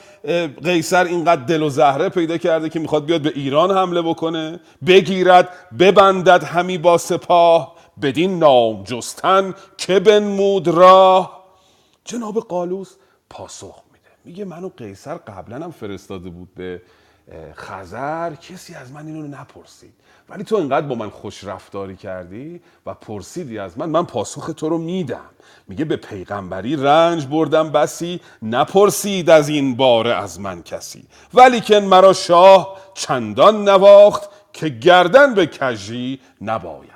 قیصر اینقدر دل و زهره پیدا کرده که می‌خواد بیاد به ایران حمله بکنه بگیرد ببندد همی با سپاه بدین نام جستن که بنمود راه. جناب قالوس پاسخ میده. میگه منو قیصر قبلا هم فرستاده بود به خزر کسی از من اینو نپرسید. ولی تو اینقدر با من خوش رفتاری کردی و پرسیدی از من من پاسخ تو رو میدم. میگه به پیغمبری رنج بردم بسی نپرسید از این باره از من کسی. ولی که مرا شاه چندان نواخت که گردن به کجی نباید.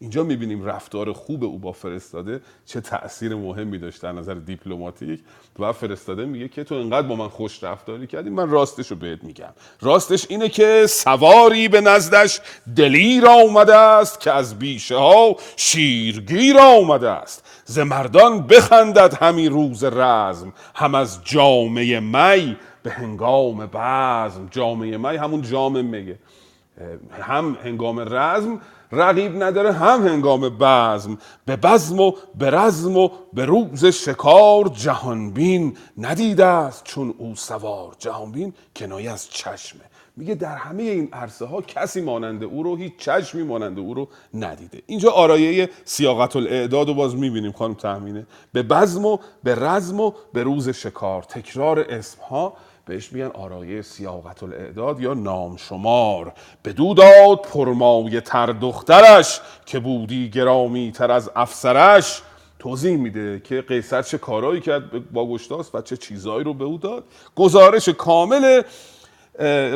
اینجا می‌بینیم رفتار خوب او با فرستاده چه تاثیر مهمی داشته از نظر دیپلماتیک و فرستاده میگه که تو انقدر با من خوش رفتاری کردی من راستش رو بهت میگم. راستش اینه که سواری به نزدش دلیر آمده است که از بیشه ها شیرگیر آمده است. ز مردان بخندد همی روز رزم هم از جامعه می به هنگام بزم. جامعه می همون جام میگه هم هنگام رزم رقیب نداره هم هنگام بزم. به بزم و به رزم و به روز شکار جهانبین ندیده است چون او سوار. جهانبین کنایه از چشمه. میگه در همه این عرصه ها کسی مانند او رو هیچ چشمی مانند او رو ندیده. اینجا آرایه سیاقت الاعداد رو باز می‌بینیم خانم تحمینه به بزم و به رزم و به روز شکار. تکرار اسم ها بهش میگن آرایه سیاقت الاعداد یا نام شمار به داد پرمایه تر دخترش که بودی گرامی تر از افسرش. توضیح میده که قیصر چه کارایی کرد با گشتاس و چه چیزایی رو به او داد. گزارش کامل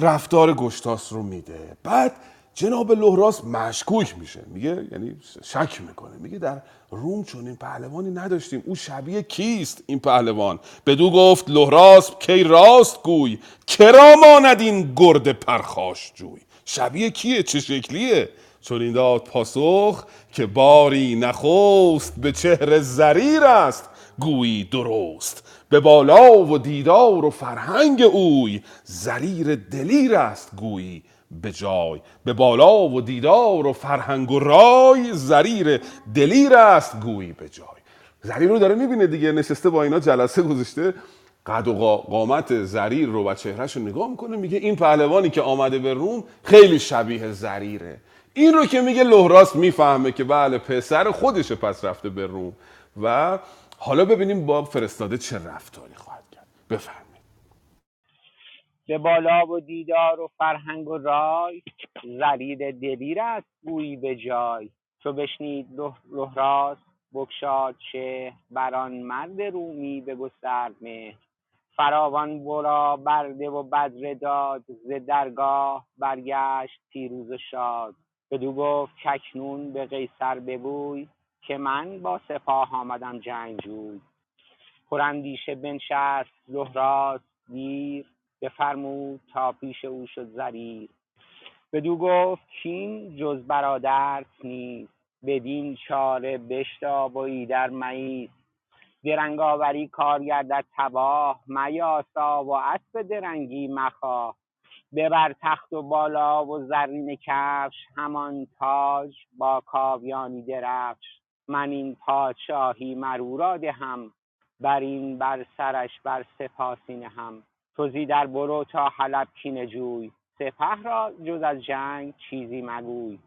رفتار گشتاس رو میده. بعد جناب لهراس مشکوک میشه. میگه یعنی شک می‌کنه. میگه در روم چون این پهلوانی نداشتیم. او شبیه کیست این پهلوان؟ بدو گفت لهراس کی راست گوی؟ کرا ماند این گرد پرخاش جوی؟ شبیه کیه؟ چه شکلیه؟ چون این داد پاسخ که باری نخوست به چهره زریر است. گویی درست. به بالا و دیدار و فرهنگ اوی. زریر دلیر است گویی. به جای به بالا و دیدار و فرهنگ و رای زریر دلیر است گویی به جای. زریر رو داره می‌بینه دیگه نشسته با اینا جلسه گذاشته. قد و قامت زریر رو و چهرهش رو نگاه می‌کنه میگه این پهلوانی که آمده به روم خیلی شبیه زریره. این رو که میگه لهراس می‌فهمه که بله پسر خودش پس رفته به روم. و حالا ببینیم با فرستاده چه رفتاری خواهد کرد. بفهم به بالا و دیدار و فرهنگ و رای زریر دلیر است گویی به جای. چو بشنید لهراس بگشاد چه بران مرد رومی بگسترد مهر. فراوان ورا برده و بدره داد ز درگاه برگشت پیروز و شاد. بدو گفت کاکنون به قیصر بگوی که من با سپاه آمدم جنگجوی. پراندیشه بنشست لهراس دیر بفرمود تا پیش او شد زریر. بدو گفت کین جز برادرت نیست. بدین چاره بشتاب و ایدر مایست درنگ آوری کار گردد تباه. میاسا و اسب درنگی مخواه. ببر تخت و بالا و زرین کفش. همان تاج با کاویانی درفش. من این پادشاهی مر او را دهم. بر این بر سرش بر سپاسی نهم. تو زی در برو تا حلب کینه جوی. سپه را جز از جنگ چیزی مگوی.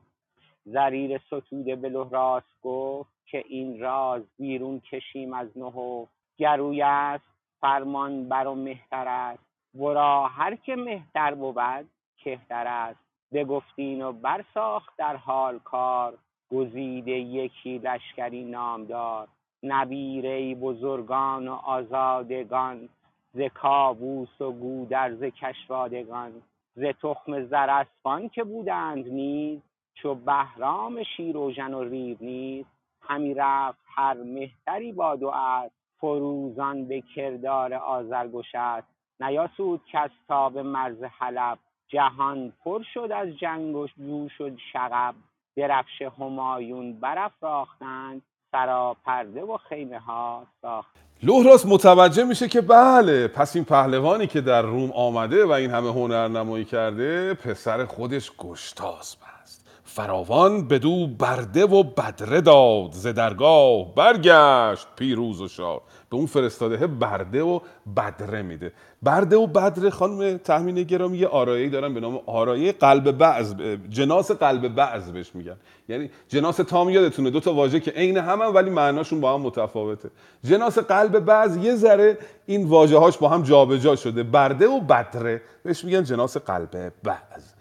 زریر ستوده به لحراس گفت که این راز بیرون کشیم از نهفت گروی است فرمان بر و مهتر است. ورا هر که مهتر بود کهتر است. بگفتین و برساخت در حال کار. گزیده یکی لشکری نامدار. نبیره بزرگان و آزادگان. ز کاووس و گودرز کشوادگان ز تخم زراسپان که بودند نیز چو بهرام شیراوژن و ریو نیز. همی رفت هر مهتری با دو اسپ فروزان به کردار آذرگشسپ نیاسود کس تا به مرز حلب جهان پر شد از جنگ و جو شد شغب. درفش همایون برافراختند سراپرده و خیمه ها ساختند لحراس متوجه میشه که بله پس این پهلوانی که در روم آمده و این همه هنرنمایی کرده پسر خودش گشتاسب است. فراوان بدو برده و بدره داد ز درگاه برگشت پیروز و شاد به اون فرستاده برده و بدره میده. برده و بدره خانم تحمین گرامی یه آرایه دارن به نام آرایه قلب بعض جناس قلب بعض بهش میگن. یعنی جناس تام یادتونه دو تا واژه که عین همن ولی معناشون با هم متفاوته. جناس قلب بعض یه ذره این واژه هاش با هم جابجا شده. برده و بدره بهش میگن جناس قلب بعض.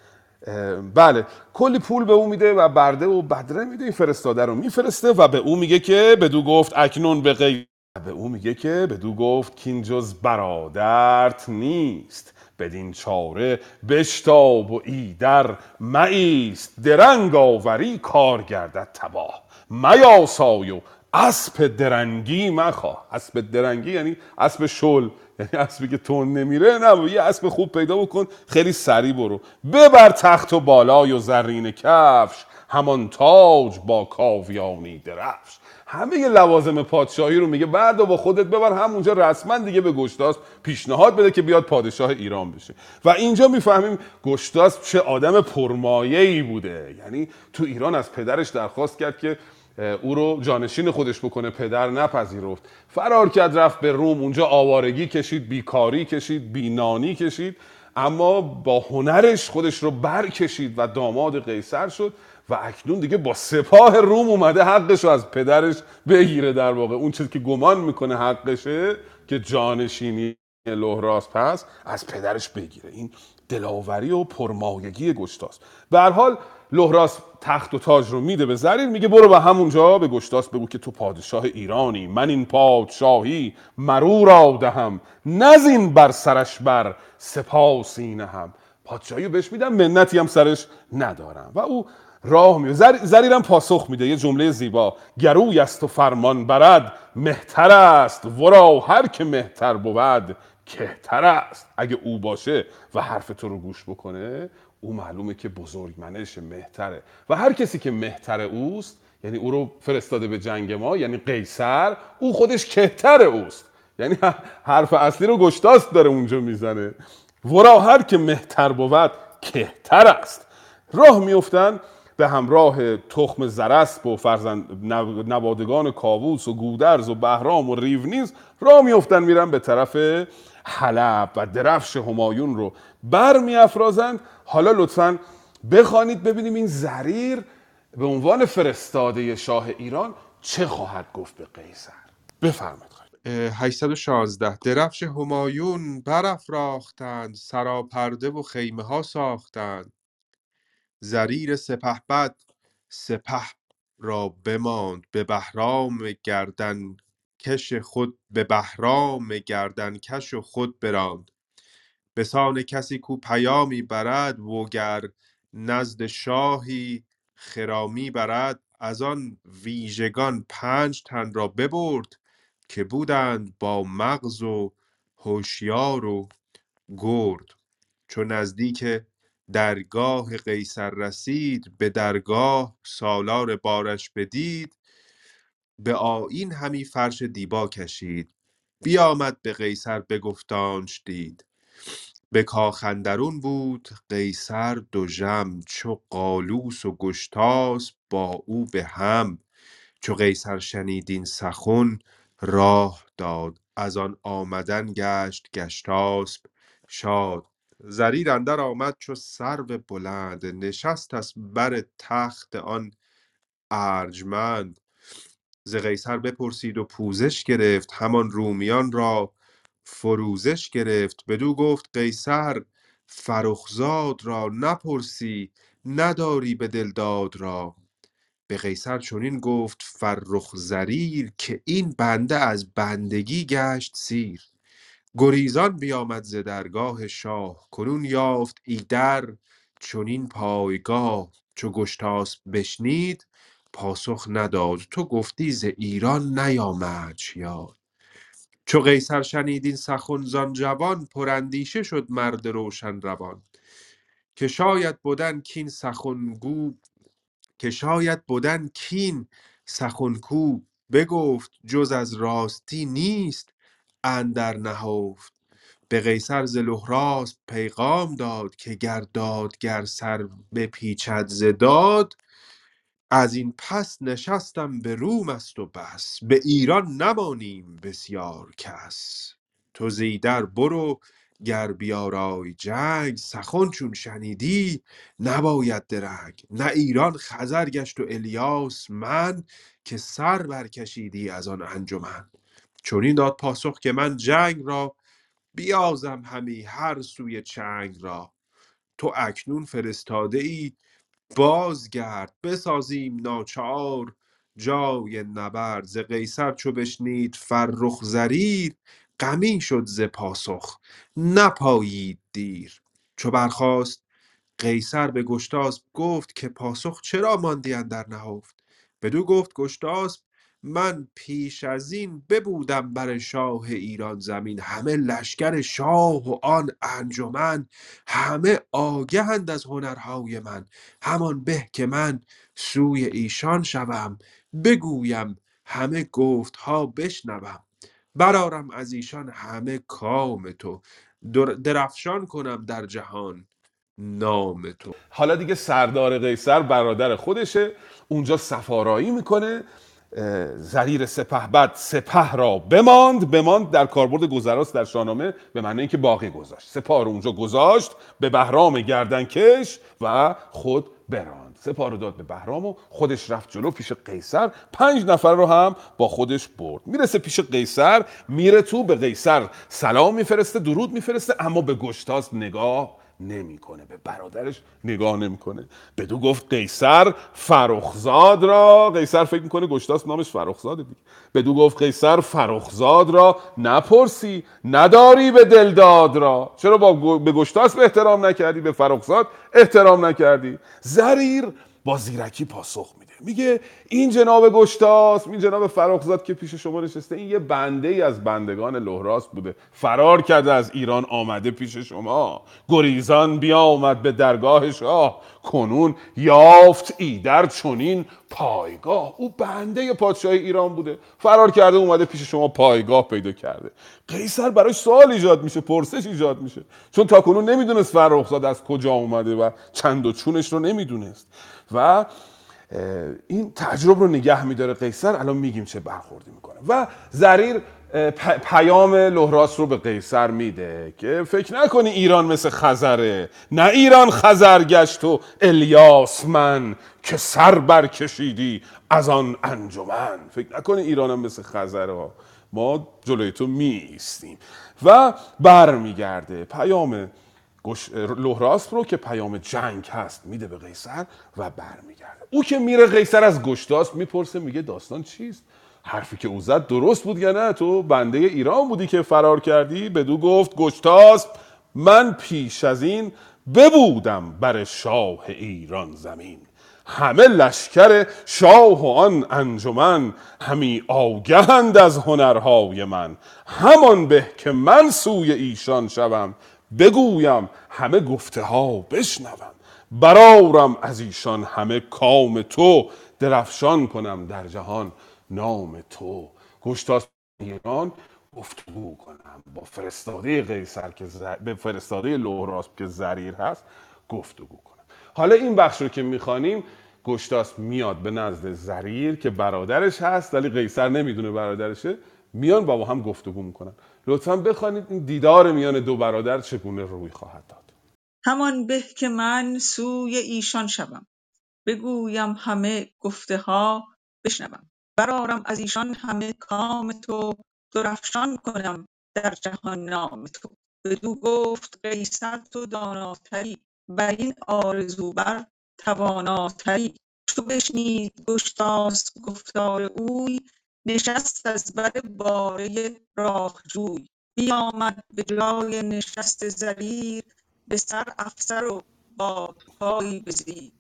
بله. کلی پول به او میده و برده و بدره میده این فرستاده رو. میفرسته و به او میگه که بدو گفت اکنون به غیر. به او میگه که بدو گفت کین جز برادرت نیست. بدین چاره بشتاب و ایدر مایست. درنگ آوری کار گردد تباه. میاسای و اسب درنگی مخواه. اسب درنگی یعنی اسب شل. یعنی اسبی که تون نمیره نه یه اسب خوب پیدا بکن خیلی سریع برو. ببر تخت و بالای و زرین کفش همان تاج با کاویانی درفش. همه لوازم پادشاهی رو میگه. بعد با خودت ببر همونجا رسما دیگه به گشتاس پیشنهاد بده که بیاد پادشاه ایران بشه. و اینجا می‌فهمیم گشتاس چه آدم پرمایه‌ای بوده. یعنی تو ایران از پدرش درخواست کرد که او رو جانشین خودش بکنه پدر نپذیرفت. فرار کرد رفت به روم. اونجا آوارگی کشید بیکاری کشید بینانی کشید. اما با هنرش خودش رو برکشید و داماد قیصر شد و اکنون دیگه با سپاه روم اومده حقش رو از پدرش بگیره در واقع. اون چیزی که گمان می‌کنه حقشه که جانشینی لحراس پس از پدرش بگیره. این دلاوری و پرمایگی گشتاس به هر حال لحراس تخت و تاج رو میده به زرین میگه برو به همونجا به گشتاس بگو که تو پادشاه ایرانی من این پادشاهی مرو را دهم نزین بر سرش بر سپاسی نهم. پادشاهی بهش میدم منتی هم سرش ندارم و او راه میره. زر... زریرم پاسخ میده یه جمله زیبا. گروی است و فرمان برد مهتر است. ورا هر که مهتر بود کهتر است. اگه او باشه و حرف تو رو گوش بکنه او معلومه که بزرگ منش مهتره. و هر کسی که مهتر اوست یعنی او رو فرستاده به جنگ ما یعنی قیصر او خودش کهتر اوست. یعنی حرف اصلی رو گشتاست داره اونجا می‌زنه. ورا هر که مهتر بود کهتر است. راه میفتن به همراه تخم زرسب و فرزند نوادگان کاووس و گودرز و بهرام و ریونیز. راه میفتن میرن به طرف حلب و درفش همایون رو بر میافرازند حالا لطفا بخوانید ببینیم این زریر به عنوان فرستاده شاه ایران چه خواهد گفت به قیصر. بفرمایید 816 درفش همایون برافراختند سراپرده و خیمه ها ساختند. زریر سپهبد سپه را بماند به بهرام گردن کش خود به بهرام گردن کش و خود براند. به سان کسی کو پیامی برد وگر نزد شاهی خرامی برد. از آن ویژگان پنج تن را ببرد که بودند با مغز و هوشیار و گرد. چو نزدیک درگاه قیصر رسید به درگاه سالار بارش بدید. به آیین همی فرش دیبا کشید. بیامد به قیصر بگفتانش دید. به کاخ اندرون بود قیصر دژم چو قالوس و گشتاسپ با او به هم. چو قیصر شنید این سخن راه داد. از آن آمدن گشت گشتاسپ شاد. زریر اندر آمد چو سرو بلند. نشست از بر تخت آن ارجمند. ز قیصر بپرسید و پوزش گرفت همان رومیان را فروزش گرفت. بدو گفت قیصر فرخزاد را نپرسی نداری به دلداد را. به قیصر چنین گفت فرخ زریر که این بنده از بندگی گشت سیر. گریزان بیامد ز درگاه شاه کنون یافت ایدر چنین پایگاه. چو گشتاسپ بشنید پاسخ نداد. تو گفتی ز ایران نیامدش یاد. چو قیصر شنید این سخن زان جوان پراندیشه شد مرد روشن روان. که شاید بدن کین سخن گو که شاید بدن کین سخن کو. بگفت جز از راستی نیست اندر نهفت. به قیصر ز لهراسپ پیغام داد که گر دادگر سر بپیچد ز داد از این پس نشستم به روم است و بس به ایران نمانیم بسیار کس. تو ز ایدر برو گر بیارای جنگ سخن چون شنیدی نباید درنگ. نه ایران خزر گشت و الیاس من که سر برکشیدی از آن انجمن. چنین داد پاسخ که من جنگ را بیازم همی هر سوی چنگ را. تو اکنون فرستاده ای بازگرد بسازیم ناچار جای نبرد. ز قیصر چو بشنید فرخ زریر غمی شد ز پاسخ نپایید دیر. چو برخاست قیصر به گشتاسپ گفت که پاسخ چرا ماندی اندر نهفت؟ بدو گفت گشتاسپ من پیش از این ببودم بر شاه ایران زمین. همه لشکر شاه و آن انجمن همه آگهند از هنرهای من. همان به که من سوی ایشان شوم بگویم همه گفت ها بشنوم. برارم از ایشان همه کام تو. در- درفشان کنم در جهان نام تو. حالا دیگه سردار قیصر برادر خودشه. اونجا سفارایی می‌کنه. زریر سپهبد سپه را بماند بماند در کاربرد گذراست در شاهنامه به معنی اینکه باقی گذاشت. سپاه رو اونجا گذاشت به بهرام گردنکش و خود براند. سپاه رو داد به بهرام و خودش رفت جلو پیش قیصر. پنج نفر رو هم با خودش برد. می‌رسه پیش قیصر میره تو به قیصر سلام میفرسته درود میفرسته اما به گشتاس نگاه نمی‌کنه به برادرش نگاه نمی‌کنه. بدو گفت قیصر فرخزاد را قیصر فکر می‌کنه گشتاس نامش فرخزاده دیگه. بدو گفت قیصر فرخزاد را نپرسی نداری به دلداد را. چرا با به گشتاس به احترام نکردی به فرخزاد احترام نکردی؟ زریر با زیرکی پاسخ میده. میگه این جناب گشتاس این جناب فرخزاد که پیش شما نشسته این یه بنده ای از بندگان لهراس بوده. فرار کرده از ایران آمده پیش شما. گریزان بیامد به درگاه شاه. کنون یافت ایدر چنین پایگاه. او بنده پادشاه ایران بوده. فرار کرده اومده پیش شما پایگاه پیدا کرده. قیصر براش سوال ایجاد میشه پرسش ایجاد میشه. چون تاکنون نمی‌دونست فرخزاد از کجا اومده و چند و چونش رو نمی‌دونست. و این تجربه رو نگه میداره قیصر. الان میگیم چه برخوردی می‌کنه. و زریر پیام لهراس رو به قیصر میده که فکر نکنی ایران مثل خزره. نه ایران خزر گشت و الیاس من که سر برکشیدی از آن انجمن. فکر نکنی ایران هم مثل خزره ما جلوی تو میستیم و برمیگرده. پیام گش... لهراسپ رو که پیام جنگ هست میده به قیصر و برمیگرده. او که میره قیصر از گشتاس می‌پرسه میگه داستان چیست؟ حرفی که او زد درست بود یا نه؟ تو بنده ایران بودی که فرار کردی؟ بدو گفت گشتاسپ من پیش از این ببودم بر شاه ایران زمین. همه لشکر شاه و آن انجمن همی آگهند از هنرهای من. همان به که من سوی ایشان شوم بگویم همه گفته ها بشنوم. برارم از ایشان همه کام تو درفشان کنم در جهان نام تو. گشتاس ایران گفتگو کنم. با فرستاده قیصر که ز... به فرستاده لهراسپ که زریر هست گفتگو کنم. حالا این بخش رو که می‌خوانیم گشتاس میاد به نزد زریر که برادرش هست ولی قیصر نمی‌دونه برادرشه. میان با, با هم گفتگو می‌کنن. لطفا بخوانید این دیدار میان دو برادر چگونه روی خواهد داد. همان به که من سوی ایشان شوم. بگویم همه گفته ها بشنوم. برآرم از ایشان همه کام تو درفشان کنم در جهان نام تو. بدو گفت قیصر تو داناتری بر این آرزو بر تواناتری. چو بشنید گشتاسپ گفتار اوی نشست از بر باره راه جوی بیامد به جای نشست زریر به سر افسر و بادپایی به زیر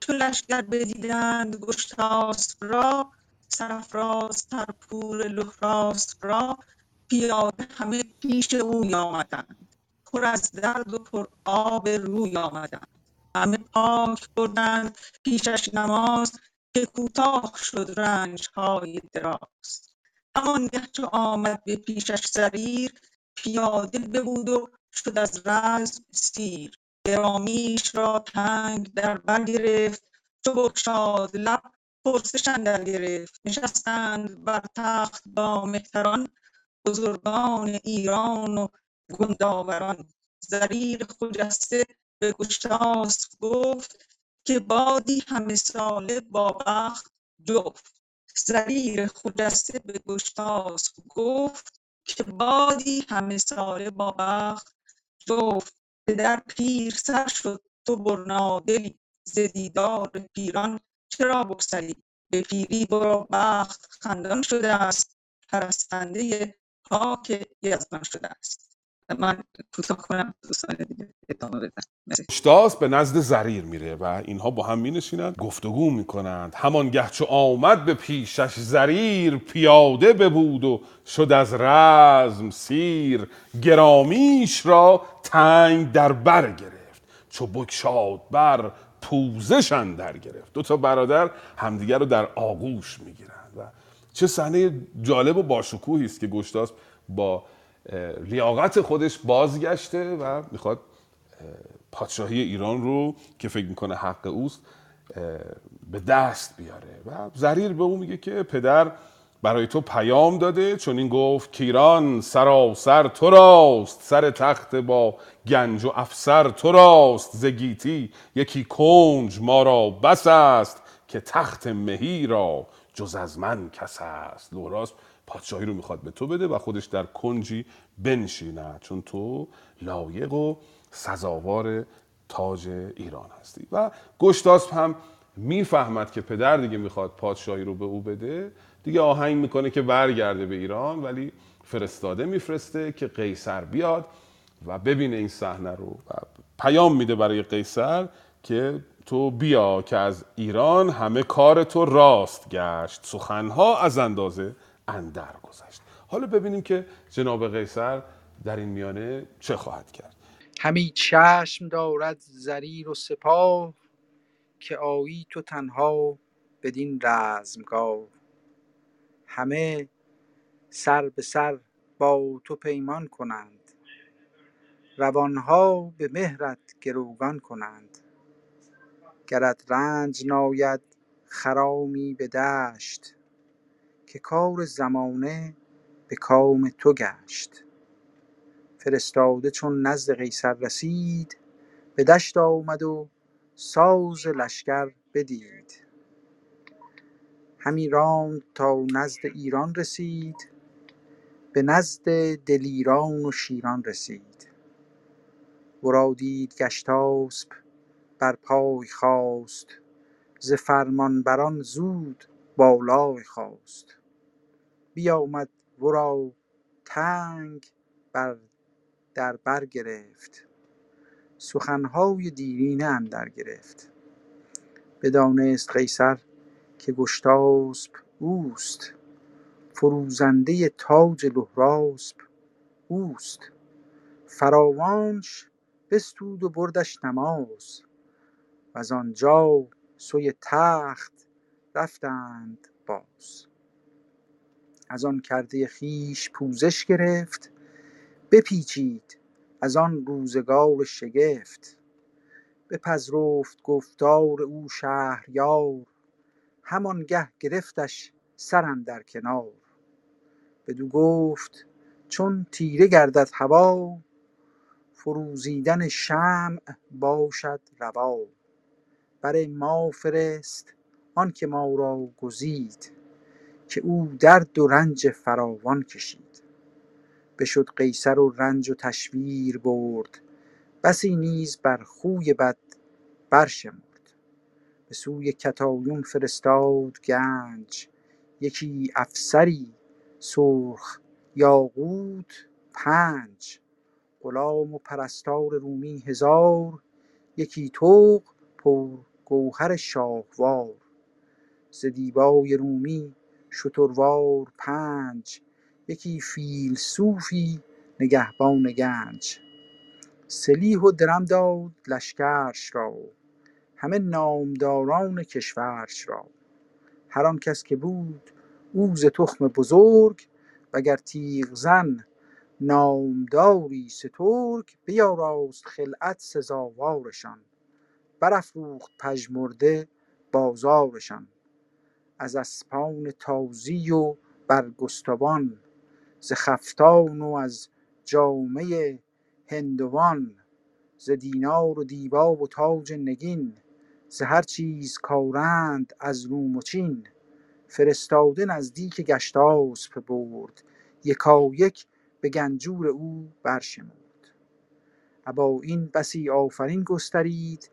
چو لشکر بدیدند گشتاسپ را سرافرازتر پور لهراسپ را پیاده همه پیش اوی آمدند پر از درد و پر آب روی آمدند. همه پاک بردند پیشش نماز که کوتاه شد رنج های دراز همانگه چو آمد به پیشش زریر پیاده ببود و شد از رزم سیر. گرامیش را تنگ در بر گرفت. چو بگشاد لب پرسش اندر گرفت. نشستند بر تخت با مهتران بزرگان ایران و گندآوران زریر خجسته به گشتاسپ گفت که بادی همه ساله با بخت جفت. زریر خجسته به گشتاسپ گفت که بادی همه با بخت جفت پدر پیر سر شد تو برنا دلی ز دیدار پیران چرا بگسلی؟ به پیری ورا بخت خندان شده است پرستنده پاک یزدان شده است. من کوتاه کنم دیگه گشتاس به نزد زریر میره و اینها با هم مینشینند گفتگو می‌کنند. همانگه چو آمد به پیشش زریر پیاده ببود و شد از رزم سیر. گرامیش را تنگ در بر گرفت. چو بگشاد بر پوزش اندر گرفت. دو تا برادر همدیگر رو در آغوش می‌گیرند و چه صحنه جالب و باشکوهی است که گشتاس با لیاقت خودش بازگشته و می‌خواد پادشاهی ایران رو که فکر می‌کنه حق اوست به دست بیاره. و زریر به او میگه که پدر برای تو پیام داده چون این گفت که ایران سراسر تو راست سر تخت با گنج و افسر تو راست ز گیتی یکی کنج ما را بس است که تخت مهی را جز از من کس است. لوراس پادشاهی رو می‌خواد به تو بده و خودش در کنجی بنشیند چون تو لایق و سزاوار تاج ایران هستی. و گشتاسپ هم می‌فهمد که پدر دیگه می‌خواد پادشاهی رو به او بده. دیگه آهنگ می‌کنه که برگرده به ایران ولی فرستاده میفرسته که قیصر بیاد و ببینه این صحنه رو. و پیام میده برای قیصر که تو بیا که از ایران همه کار تو راست گشت. سخنها از اندازه اندر گذشت. حالا ببینیم که جناب قیصر در این میانه چه خواهد کرد. همی چشم دارد زریر و سپاه که آیی تو تنها بدین رزمگاه. همه سر به سر با تو پیمان کنند. روانها به مهرت گروگان کنند. گرت رنج ناید خرامی به دشت. که کار زمانه به کام تو گشت. فرستاده چون نزد قیصر رسید به دشت آمد و ساز لشکر بدید. همی راند تا نزد ایران رسید به نزد دلیران و شیران رسید. ورا دید گشتاسپ بر پای خاست ز فرمانبران زود بالای خواست بیامد ورا تنگ بر در بر گرفت. سخنهای دیرینه اندر گرفت. بدانست قیصر که گشتاسپ اوست. فروزنده تاج لهراسپ اوست. فراوانش بستود و بردش نماز. و آنجا سوی تخت رفتند باز. از آن کرده خویش پوزش گرفت بپیچید از آن روزگار شگفت. بپذرفت گفتار او شهریار همانگه گرفتش سر اندر کنار. بدو گفت چون تیره گردد هوا فروزیدن شمع باشد روا. بر ما فرست آنکه ما را گزید. که او درد و رنج فراوان کشید. بشد قیصر و رنج و تشویر برد. بسی نیز بر خوی بد برشمرد. به سوی کتایون فرستاد گنج. یکی افسری سرخ یاقوت پنج. غلام و پرستار رومی هزار. یکی طوق پر گوهر شاهوار. ز دیبای رومی شتروار پنج. یکی فیلسوفی نگهبان گنج. سلیح و درم داد لشکرش را. همه نامداران کشورش را. هر آن کس که بود او ز تخم بزرگ وگر تیغ زن نامداری سترگ بیاراست خلعت سزاوارشان. برافروخت پژمرده بازارشان. از اسپان تازی و برگستوان ز خفتان و از جامه هندوان ز دینار و دیبا و تاج نگین ز هر چیز کارند از روم و چین. فرستاده نزدیک گشتاسپ برد یکایک به گنجور او برشمرد. ابا این بسی آفرین گسترید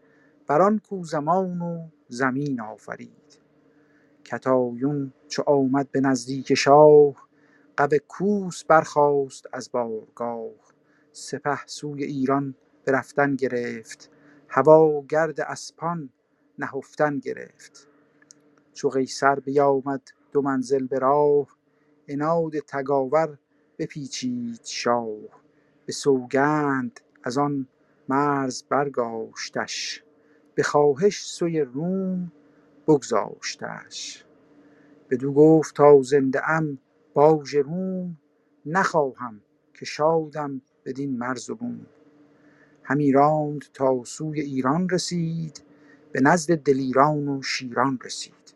بر آن کو زمان و زمین آفرید. کتایون چو آمد به نزدیک شاه قب کوس برخاست از بارگاه. سپه سوی ایران به رفتن گرفت هوا گرد اسپان نهفتن گرفت. چو قیصر بیامد دو منزل به راه عناد تگاور بپیچید شاه. به سوگند از آن مرز برگاشتش به خواهش سوی روم بگذاشتش. بدو گفت تا زنده ام باژ روم نخواهم که شادم بدین مرز و بوم. همی راند تا سوی ایران رسید به نزد دلیران و شیران رسید.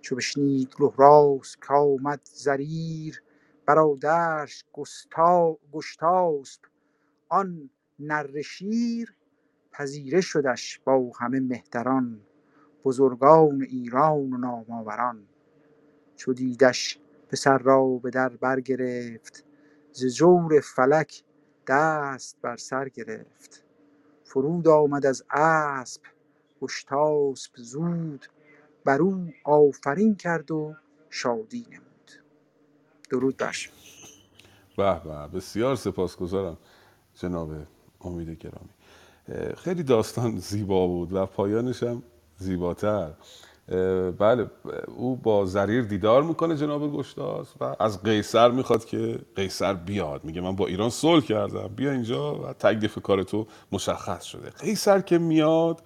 چو بشنید لهراس کآمد زریر برادرش گشتاسپ. آن نره شیر پذیره شدش با همه مهتران. بزرگان ایران و نامآوران. چو دیدش پسر را به در برگرفت ز جور فلک دست بر سر گرفت. فرود آمد از اسپ گشتاسپ زود بر او آفرین کرد و شادی نمود. درود بر به به بسیار سپاسگزارم جناب امید گرامی. خیلی داستان زیبا بود و پایانش هم زیباتر. بله او با زریر دیدار می‌کنه جناب گشتاس و از قیصر می‌خواد که قیصر بیاد. میگه من با ایران صلح کردم. بیا اینجا و تکلیف کار تو مشخص شده. قیصر که میاد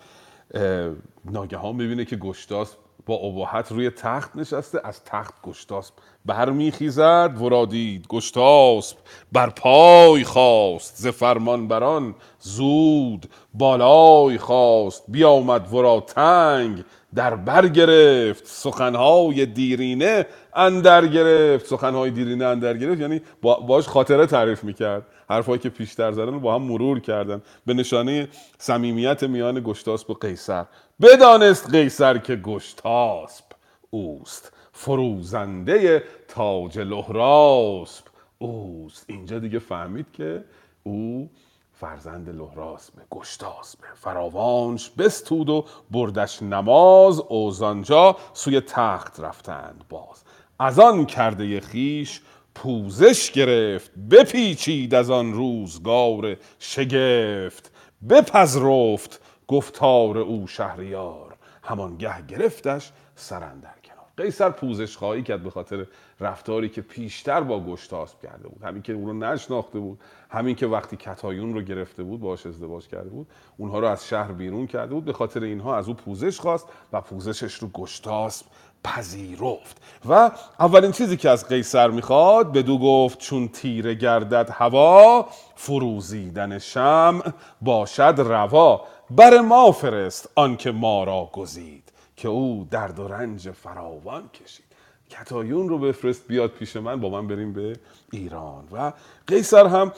ناگهان می‌بینه که گشتاس با ابهت روی تخت نشسته از تخت گشتاسپ برمیخیزد ورادید گشتاسپ. بر پای خواست ز فرمان بران زود بالای خواست بیامد ورا تنگ در بر گرفت سخنهای دیرینه اندر گرفت. سخنهای دیرینه اندر گرفت یعنی با باش خاطره تعریف می‌کرد. حرفایی که پیشتر زدن با هم مرور کردن. به نشانه صمیمیت میان گشتاسپ و قیصر. بدانست قیصر که گشتاسپ اوست. فروزنده تاج لهراسپ اوست. اینجا دیگه فهمید که او فرزند لهراسپ گشتاسپ. فراوانش بستود و بردش نماز. اوزانجا سوی تخت رفتند باز. از آن کرده خیش پوزش گرفت بپیچید از آن روزگار شگفت بپذرفت گفتار او شهریار همانگه گرفتش سرندر. قیصر پوزش خواهی کرد به خاطر رفتاری که پیشتر با گشتاسپ کرده بود. همین که او رو نشناخته بود همین که وقتی کتایون رو گرفته بود باش ازدواج کرده بود اونها رو از شهر بیرون کرده بود به خاطر اینها از او پوزش خواست و پوزشش رو گشتاسپ پذیرفت. و اولین چیزی که از قیصر می‌خواد بدو گفت چون تیره گردد هوا فروزیدن شمع باشد روا. بر ما فرست آنکه ما را گزید. که او درد و رنج فراوان کشید. کتایون رو بفرست بیاد پیش من با من بریم به ایران. و قیصر هم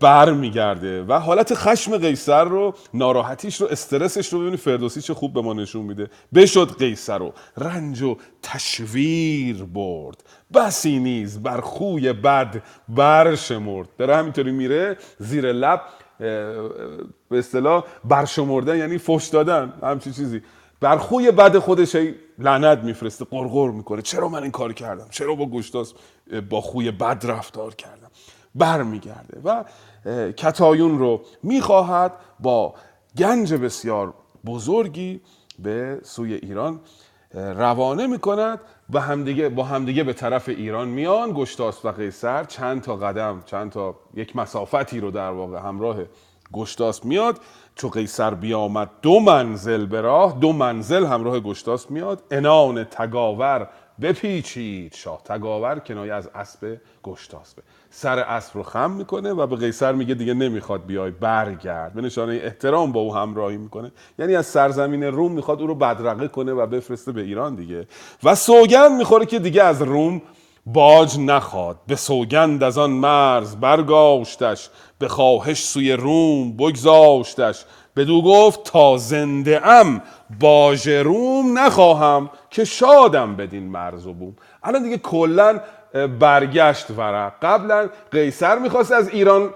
بر میگرده و حالت خشم قیصر رو ناراحتیش رو استرسش رو ببینی فردوسی چه خوب به ما نشون میده. بشد قیصر رو. رنج و تشویر برد. بسی نیز بر خوی بد برشمرد. داره همینطوری میره زیر لب به اصطلاح برشمردن یعنی فش دادن. همچین چیزی. بر خوی بد خودش لعنت میفرسته قرقر می‌کنه. چرا من این کار کردم؟ چرا با گشتاس با خوی بد رفتار کردم؟ برمیگرده و کتایون رو می‌خواهد با گنج بسیار بزرگی به سوی ایران روانه می‌کند. و همدیگه با همدیگه به طرف ایران میان. گشتاس و قیصر چند تا قدم چند تا یک مسافتی رو در واقع همراه گشتاس میاد. چو قیصر بیامد دو منزل به راه دو منزل همراه گشتاس میاد. انان تگاور بپیچید. شاه تگاور کنایه از اسب گشتاسبه سر اسب رو خم می‌کنه و به قیصر میگه دیگه نمی‌خواد بیای برگرد. به نشانه احترام با او همراهی می‌کنه. یعنی از سرزمین روم می‌خواد او رو بدرقه کنه و بفرسته به ایران دیگه. و سوگند می‌خوره که دیگه از روم باج نخواد به سوگند از آن مرز برگاشتش به خواهش سوی روم بگذاشتش. بدو گفت تا زنده ام باج روم نخواهم که شادم بدین مرز و بوم. الان دیگه کلا برگشت ورق قبلا قیصر می‌خواست از ایران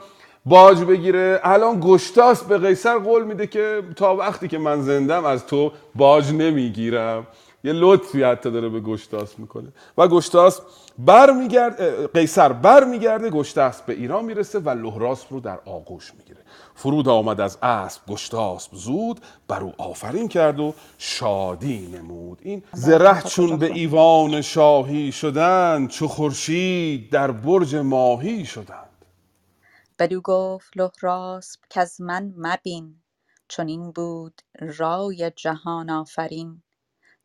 باج بگیره. الان گشتاس به قیصر قول میده که تا وقتی که من زندم از تو باج نمی‌گیرم. یه لطفی حتی داره به گشتاس می‌کنه. و گشتاس برمیگرد قیصر برمیگرده گشتاسب به ایران می‌رسه و لهراسب رو در آغوش می‌گیره. فرود آمد از اسب گشتاسب زود بر او آفرین کرد و شادی نمود. این زره چون به ایوان شاهی شدند چو خورشید در برج ماهی شدند. بدو گفت لهراسپ کز من مبین چنین بود رای جهان آفرین.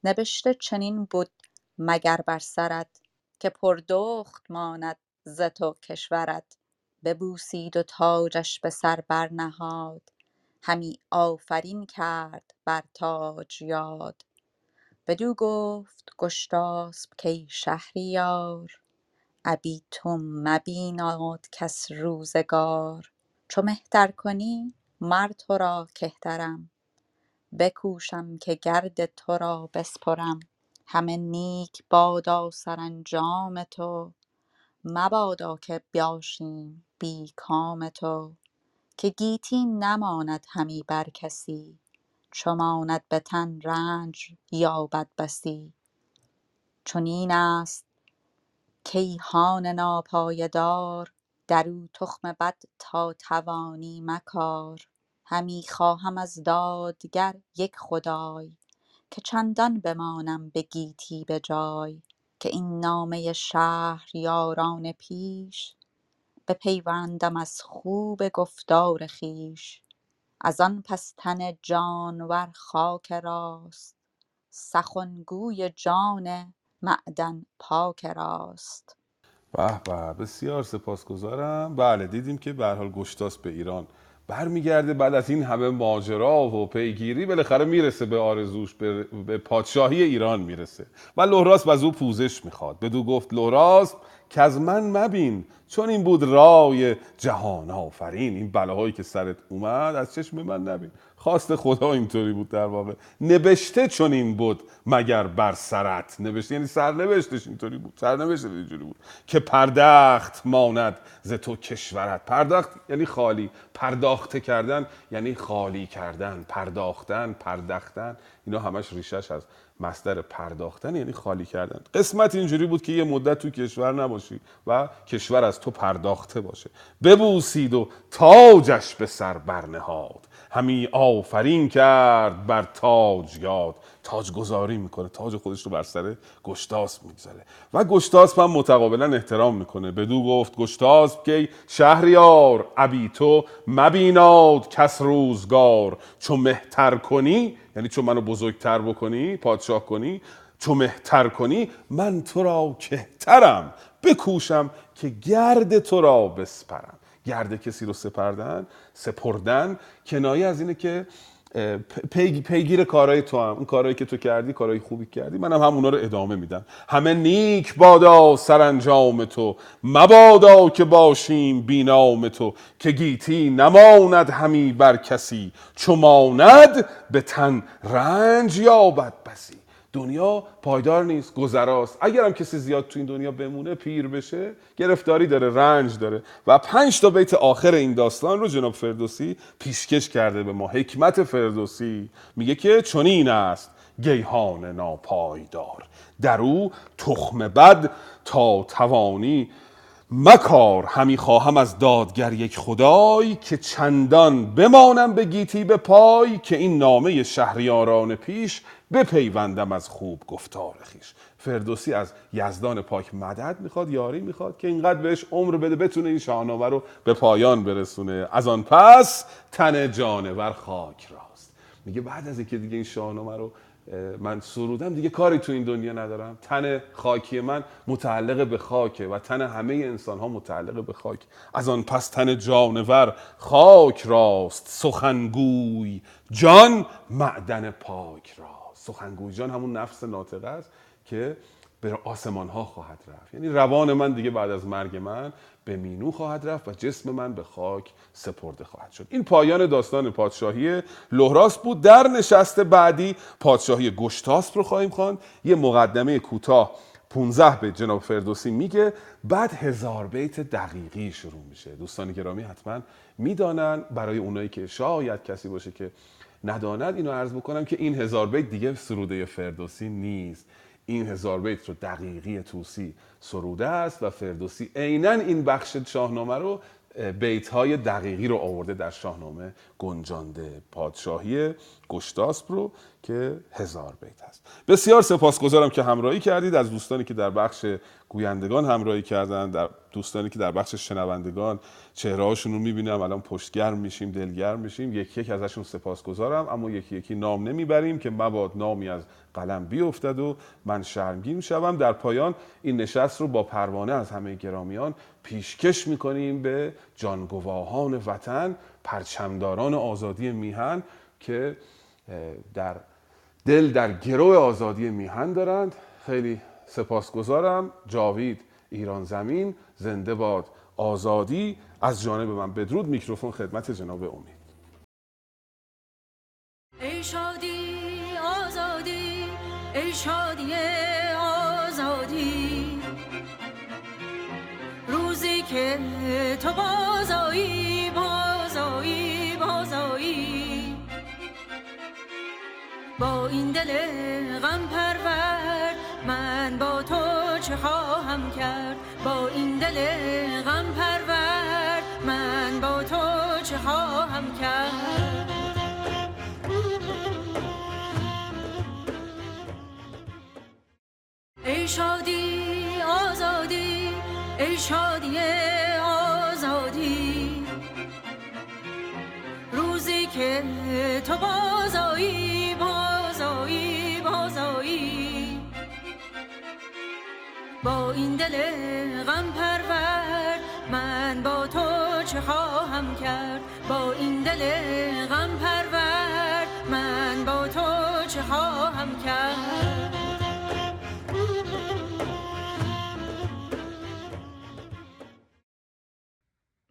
نبشته چنین بد مگر بر سرت که پردخت ماند ز تو کشورت ببوسید و تاجش به سر برنهاد. همی آفرین کرد بر تاج یاد. بدو گفت گشتاسپ کای شهریار ابی تو مبیناد کس روزگار. چو مهتر کنی مر تو را کهترم بکوشم که گرد تو را بسپرم. همه نیک بادا سرانجام تو. مبادا که باشیم بی کام تو. که گیتی نماند همی بر کسی چو ماند به تن رنج یابد بسی. چنین است کایهان ناپایه دار در او تخم بد تا توانی مکار. همی خواهم از دادگر یک خدای. که چندان بمانم به گیتی به جای که این نامه شهریاران پیش بپیوندم از خوب گفتار خویش از آن پس تن جانور خاک راست سخن گوی جان معدن پاک راست. به به بسیار سپاسگزارم. بله دیدیم که به حال گشتاس به ایران. برمیگرده بعد از این همه ماجرا و پیگیری بالاخره می‌رسه به آرزوش به, به پادشاهی ایران می‌رسه. و لهراس از او پوزش می‌خواد. بدو گفت لهراس که از من مبین چون این بود رای جهان آفرین. این بلاهایی که سرت اومد از چشم من نبین. خواست خدا اینطوری بود در واقع. نبشته چون این بود مگر بر سرت. نوشته یعنی سرنوشتش اینطوری بود. سرنوشتش اینجوری بود که پردخت ماند ز تو کشورت. پردخت یعنی خالی. پرداخته کردن یعنی خالی کردن. پرداختن پردختن اینا همش ریشش از مصدر پرداختن یعنی خالی کردن. قسمت اینجوری بود که یه مدت تو کشور نباشی و کشور از تو پرداخته باشه. ببوسید و تاجش به سر برنهاد. همی آفرین کرد بر تاج یاد تاج گذاری می‌کنه تاج خودش رو بر سر گشتاسب می‌گذاره. و گشتاسب هم متقابلا احترام می‌کنه. بدو گفت گشتاسب که شهریار ابی تو مبیناد کس روزگار. چو مهتر کنی یعنی چون منو بزرگتر بکنی پادشاه کنی چو مهتر کنی من تو را کهترم. بکوشم که گرد تو را بسپرم. گرد کسی رو سپردن سپردن. کنایه از اینه که اه، پی- پیگیر کارهای تو هم. اون کارهایی که تو کردی کارهای خوبی کردی منم هم اونا رو ادامه میدم. همه نیک بادا سرانجام تو. مبادا که باشیم بینام تو. که گیتی نماند همی بر کسی. چو ماند به تن رنج یابد بسی. دنیا پایدار نیست گذراست. اگر هم کسی زیاد تو این دنیا بمونه پیر بشه گرفتاری داره رنج داره. و پنج تا بیت آخر این داستان رو جناب فردوسی پیشکش کرده به ما. حکمت فردوسی میگه که چنین است. گیهان ناپایدار. در او تخم بد تا توانی مکار. همی خواهم از دادگر یک خدای که چندان بمانم به گیتی به پای که این نامه شهریاران پیش بپیوندم از خوب گفتار خیش. فردوسی از یزدان پاک مدد می‌خواد یاری می‌خواد که اینقدر بهش عمر بده بتونه این شاهنامه رو به پایان برسونه. از آن پس تن جانور خاک راست. میگه بعد از اینکه دیگه این شاهنامه رو من سرودم دیگه کاری تو این دنیا ندارم. تن خاکی من متعلق به خاکه و تن همه انسان ها متعلق به خاک. از آن پس تن جانور خاک راست سخنگوی جان معدن پاک راست. سخنگوی جان همون نفس ناطقه است که به آسمان ها خواهد رفت. یعنی روان من دیگه بعد از مرگ من به مینو خواهد رفت و جسم من به خاک سپرده خواهد شد. این پایان داستان پادشاهی لهراس بود. در نشست بعدی پادشاهی گشتاسپ رو خواهیم خواند. یه مقدمه کوتاه 15 به جناب فردوسی میگه. بعد هزار بیت دقیقی شروع میشه. دوستان گرامی حتما می‌دانن برای اونایی که شاید کسی باشه که نداند اینو عرض بکنم که این هزار بیت دیگه سروده فردوسی نیست. این هزار بیت رو دقیقی توسی سروده است و فردوسی عینا این بخش شاهنامه رو بیت های دقیقی رو آورده در شاهنامه گنجانده پادشاهی گشتاسپ رو. که هزار بیت هست. بسیار سپاسگزارم که همراهی کردید. از دوستانی که در بخش گویندگان همراهی کردن در دوستانی که در بخش شنوندگان چهره هاشون رو می‌بینم. الان پشتگرم میشیم دلگرم میشیم. یکی یک ازشون سپاسگزارم. اما یکی یکی نام نمی‌بریم که مباد نامی از قلم بیفتد و من شرمگین شوم. در پایان این نشست رو با پروانه از همه گرامیان پیشکش می‌کنیم به جانگواهان وطن پرچمداران آزادی میهن که در دل در گرو آزادی میهن دارند. خیلی سپاسگزارم. جاوید ایران زمین زنده باد آزادی. از جانب من بدرود. میکروفون خدمت جناب امید. ای شادی آزادی ای شادی آزادی. روزی که تو بازایی این دل غم پرور من با تو چه خواهم کرد؟ با این دل غم پرور من با تو چه خواهم کرد؟ ای شادی آزادی ای شادی آزادی. روزی که تو بازایی با این دل غم پرور من با تو چه خواهم کرد؟ با این دل غم پرور من با تو چه خواهم کرد؟